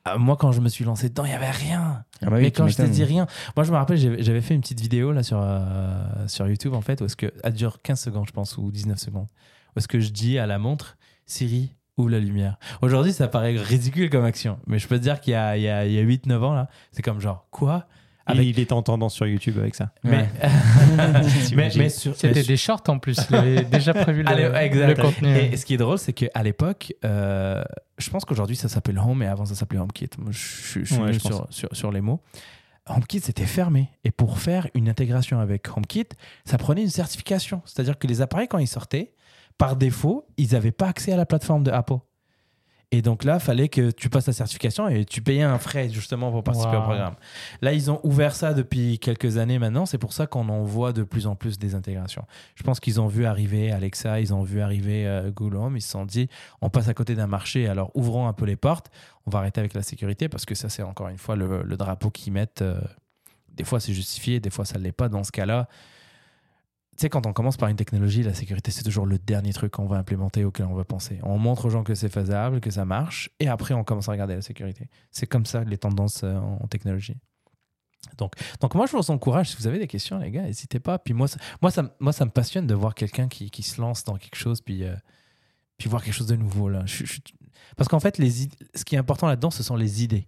Ah, Moi, quand je me suis lancé dedans, il n'y avait rien. Ah bah oui, mais quand je te m'étonnes. dis rien, moi je me rappelle, j'avais fait une petite vidéo là sur, euh, sur YouTube en fait, où est-ce que, elle dure 15 secondes, je pense, ou 19 secondes, où est-ce que je dis à la montre, Siri, ouvre la lumière. Aujourd'hui, ça paraît ridicule comme action, mais je peux te dire qu'il y a, il y a, a 8-9 ans là, c'est comme genre, quoi? Avec- Il était en tendance sur YouTube avec ça. Mais, mais, mais sur- C'était des shorts en plus. Il avait déjà prévu le, Allez, le contenu. Et ce qui est drôle, c'est qu'à l'époque, euh, je pense qu'aujourd'hui ça s'appelle Home, et avant ça s'appelait HomeKit. Moi, je, je- je suis Ouais, sur, sur, sur les mots. HomeKit, c'était fermé. Et pour faire une intégration avec HomeKit, ça prenait une certification. C'est-à-dire que les appareils, quand ils sortaient, par défaut, ils n'avaient pas accès à la plateforme de Apple. Et donc là, il fallait que tu passes la certification et tu payais un frais justement pour participer au programme. Là, ils ont ouvert ça depuis quelques années maintenant. C'est pour ça qu'on en voit de plus en plus des intégrations. Je pense qu'ils ont vu arriver Alexa, ils ont vu arriver euh, Google Home. Ils se sont dit, on passe à côté d'un marché, alors ouvrons un peu les portes. On va arrêter avec la sécurité parce que ça, c'est encore une fois le, le drapeau qu'ils mettent. euh, des fois, c'est justifié, des fois, ça ne l'est pas. Dans ce cas-là, tu sais, quand on commence par une technologie, la sécurité, c'est toujours le dernier truc qu'on va implémenter, auquel on va penser. On montre aux gens que c'est faisable, que ça marche, et après, on commence à regarder la sécurité. C'est comme ça les tendances euh, en technologie. Donc, donc moi, je vous encourage, si vous avez des questions, les gars, n'hésitez pas. Puis moi, ça, moi, ça, moi, ça me passionne de voir quelqu'un qui, qui se lance dans quelque chose, puis, euh, puis voir quelque chose de nouveau. Là. Parce qu'en fait, les, ce qui est important là-dedans, ce sont les idées.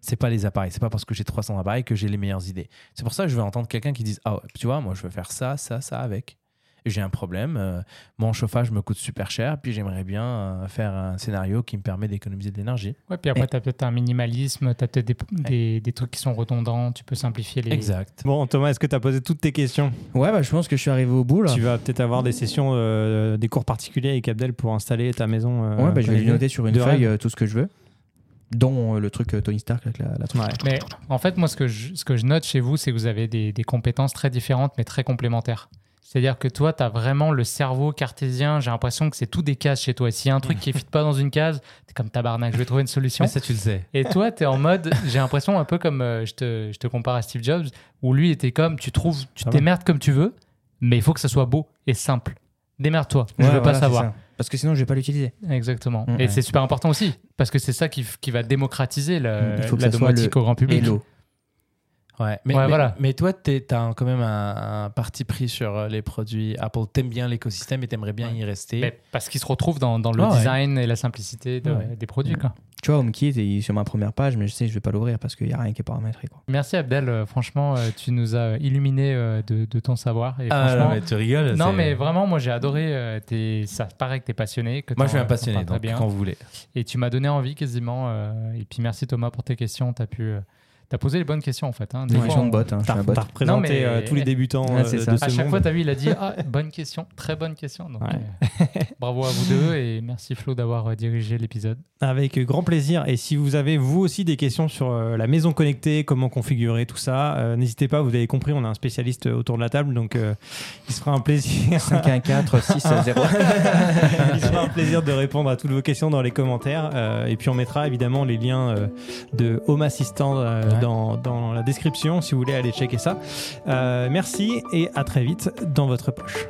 C'est pas les appareils. C'est pas parce que j'ai 300 appareils que j'ai les meilleures idées. C'est pour ça que je veux entendre quelqu'un qui dise Ah, ouais, tu vois, moi, je veux faire ça, ça, ça avec. J'ai un problème. euh, mon chauffage me coûte super cher, puis j'aimerais bien euh, faire un scénario qui me permet d'économiser de l'énergie. Ouais, puis après, tu as peut-être un minimalisme, tu as peut-être des, des, des trucs qui sont redondants, tu peux simplifier les. Exact. Bon, Thomas, est-ce que tu as posé toutes tes questions? Ouais, bah, je pense que je suis arrivé au bout là. Tu vas peut-être avoir des sessions, euh, des cours particuliers avec Abdel pour installer ta maison. euh, Ouais, bah, je vais lui noter sur une de feuille euh, tout ce que je veux, dont euh, le truc euh, Tony Stark avec la, la. Ouais. Mais en fait, moi, ce que je, ce que je note chez vous, c'est que vous avez des, des compétences très différentes, mais très complémentaires. C'est-à-dire que toi, tu as vraiment le cerveau cartésien. J'ai l'impression que c'est tout des cases chez toi. S'il y a un truc qui ne fit pas dans une case, t'es comme tabarnak, je vais trouver une solution. Mais ça, tu le sais. Et toi, tu es en mode, j'ai l'impression un peu comme euh, je, te, je te compare à Steve Jobs, où lui était comme, tu trouves, tu t'émerdes comme tu veux, mais il faut que ça soit beau et simple. Démerde-toi, je Ouais, veux voilà, pas savoir. Parce que sinon, je vais pas l'utiliser. Exactement. Mm, et ouais. c'est super important aussi, parce que c'est ça qui, qui va démocratiser la soit domotique le au grand public. Hello. Ouais, mais, Ouais, mais, voilà. mais toi, tu as quand même un, un parti pris sur euh, les produits Apple. T'aimes bien l'écosystème et t'aimerais bien Ouais. y rester. Mais parce qu'il se retrouve dans, dans le ouais. design et la simplicité de- Ouais. des produits. Quoi. Tu vois, HomeKit il est sur ma première page, mais je sais, je vais pas l'ouvrir parce qu'il y a rien qui est paramétré. Quoi. Merci Abdel, Euh, franchement, euh, tu nous as illuminé euh, de, de ton savoir. Et Ah, franchement, non, mais tu rigoles. non, mais vraiment, moi j'ai adoré. t'es- ça paraît que tu es passionné. Que Moi, je suis un passionné, donc bien. quand vous voulez. Et tu m'as donné envie quasiment. et puis merci Thomas pour tes questions. Tu as pu. T'as posé les bonnes questions en fait. Hein. Des Des fois, questions on- de bot. Hein, je suis T'as un bot. t'as représenté Non, mais- euh, tous les débutants Ouais, euh, de ce À chaque monde. fois, tu as vu, il a dit Ah, bonne question, très bonne question. Donc, Ouais. euh, bravo à vous deux et merci Flo d'avoir euh, dirigé l'épisode. Avec grand plaisir. Et si vous avez vous aussi des questions sur euh, la maison connectée, comment configurer tout ça, euh, n'hésitez pas. Vous avez compris, on a un spécialiste autour de la table, donc euh, il se fera un plaisir. 514 6 0. il se fera un plaisir de répondre à toutes vos questions dans les commentaires. Euh, et puis on mettra évidemment les liens euh, de Home Assistant euh, Dans la description si vous voulez aller checker ça. Euh, merci et à très vite dans votre poche.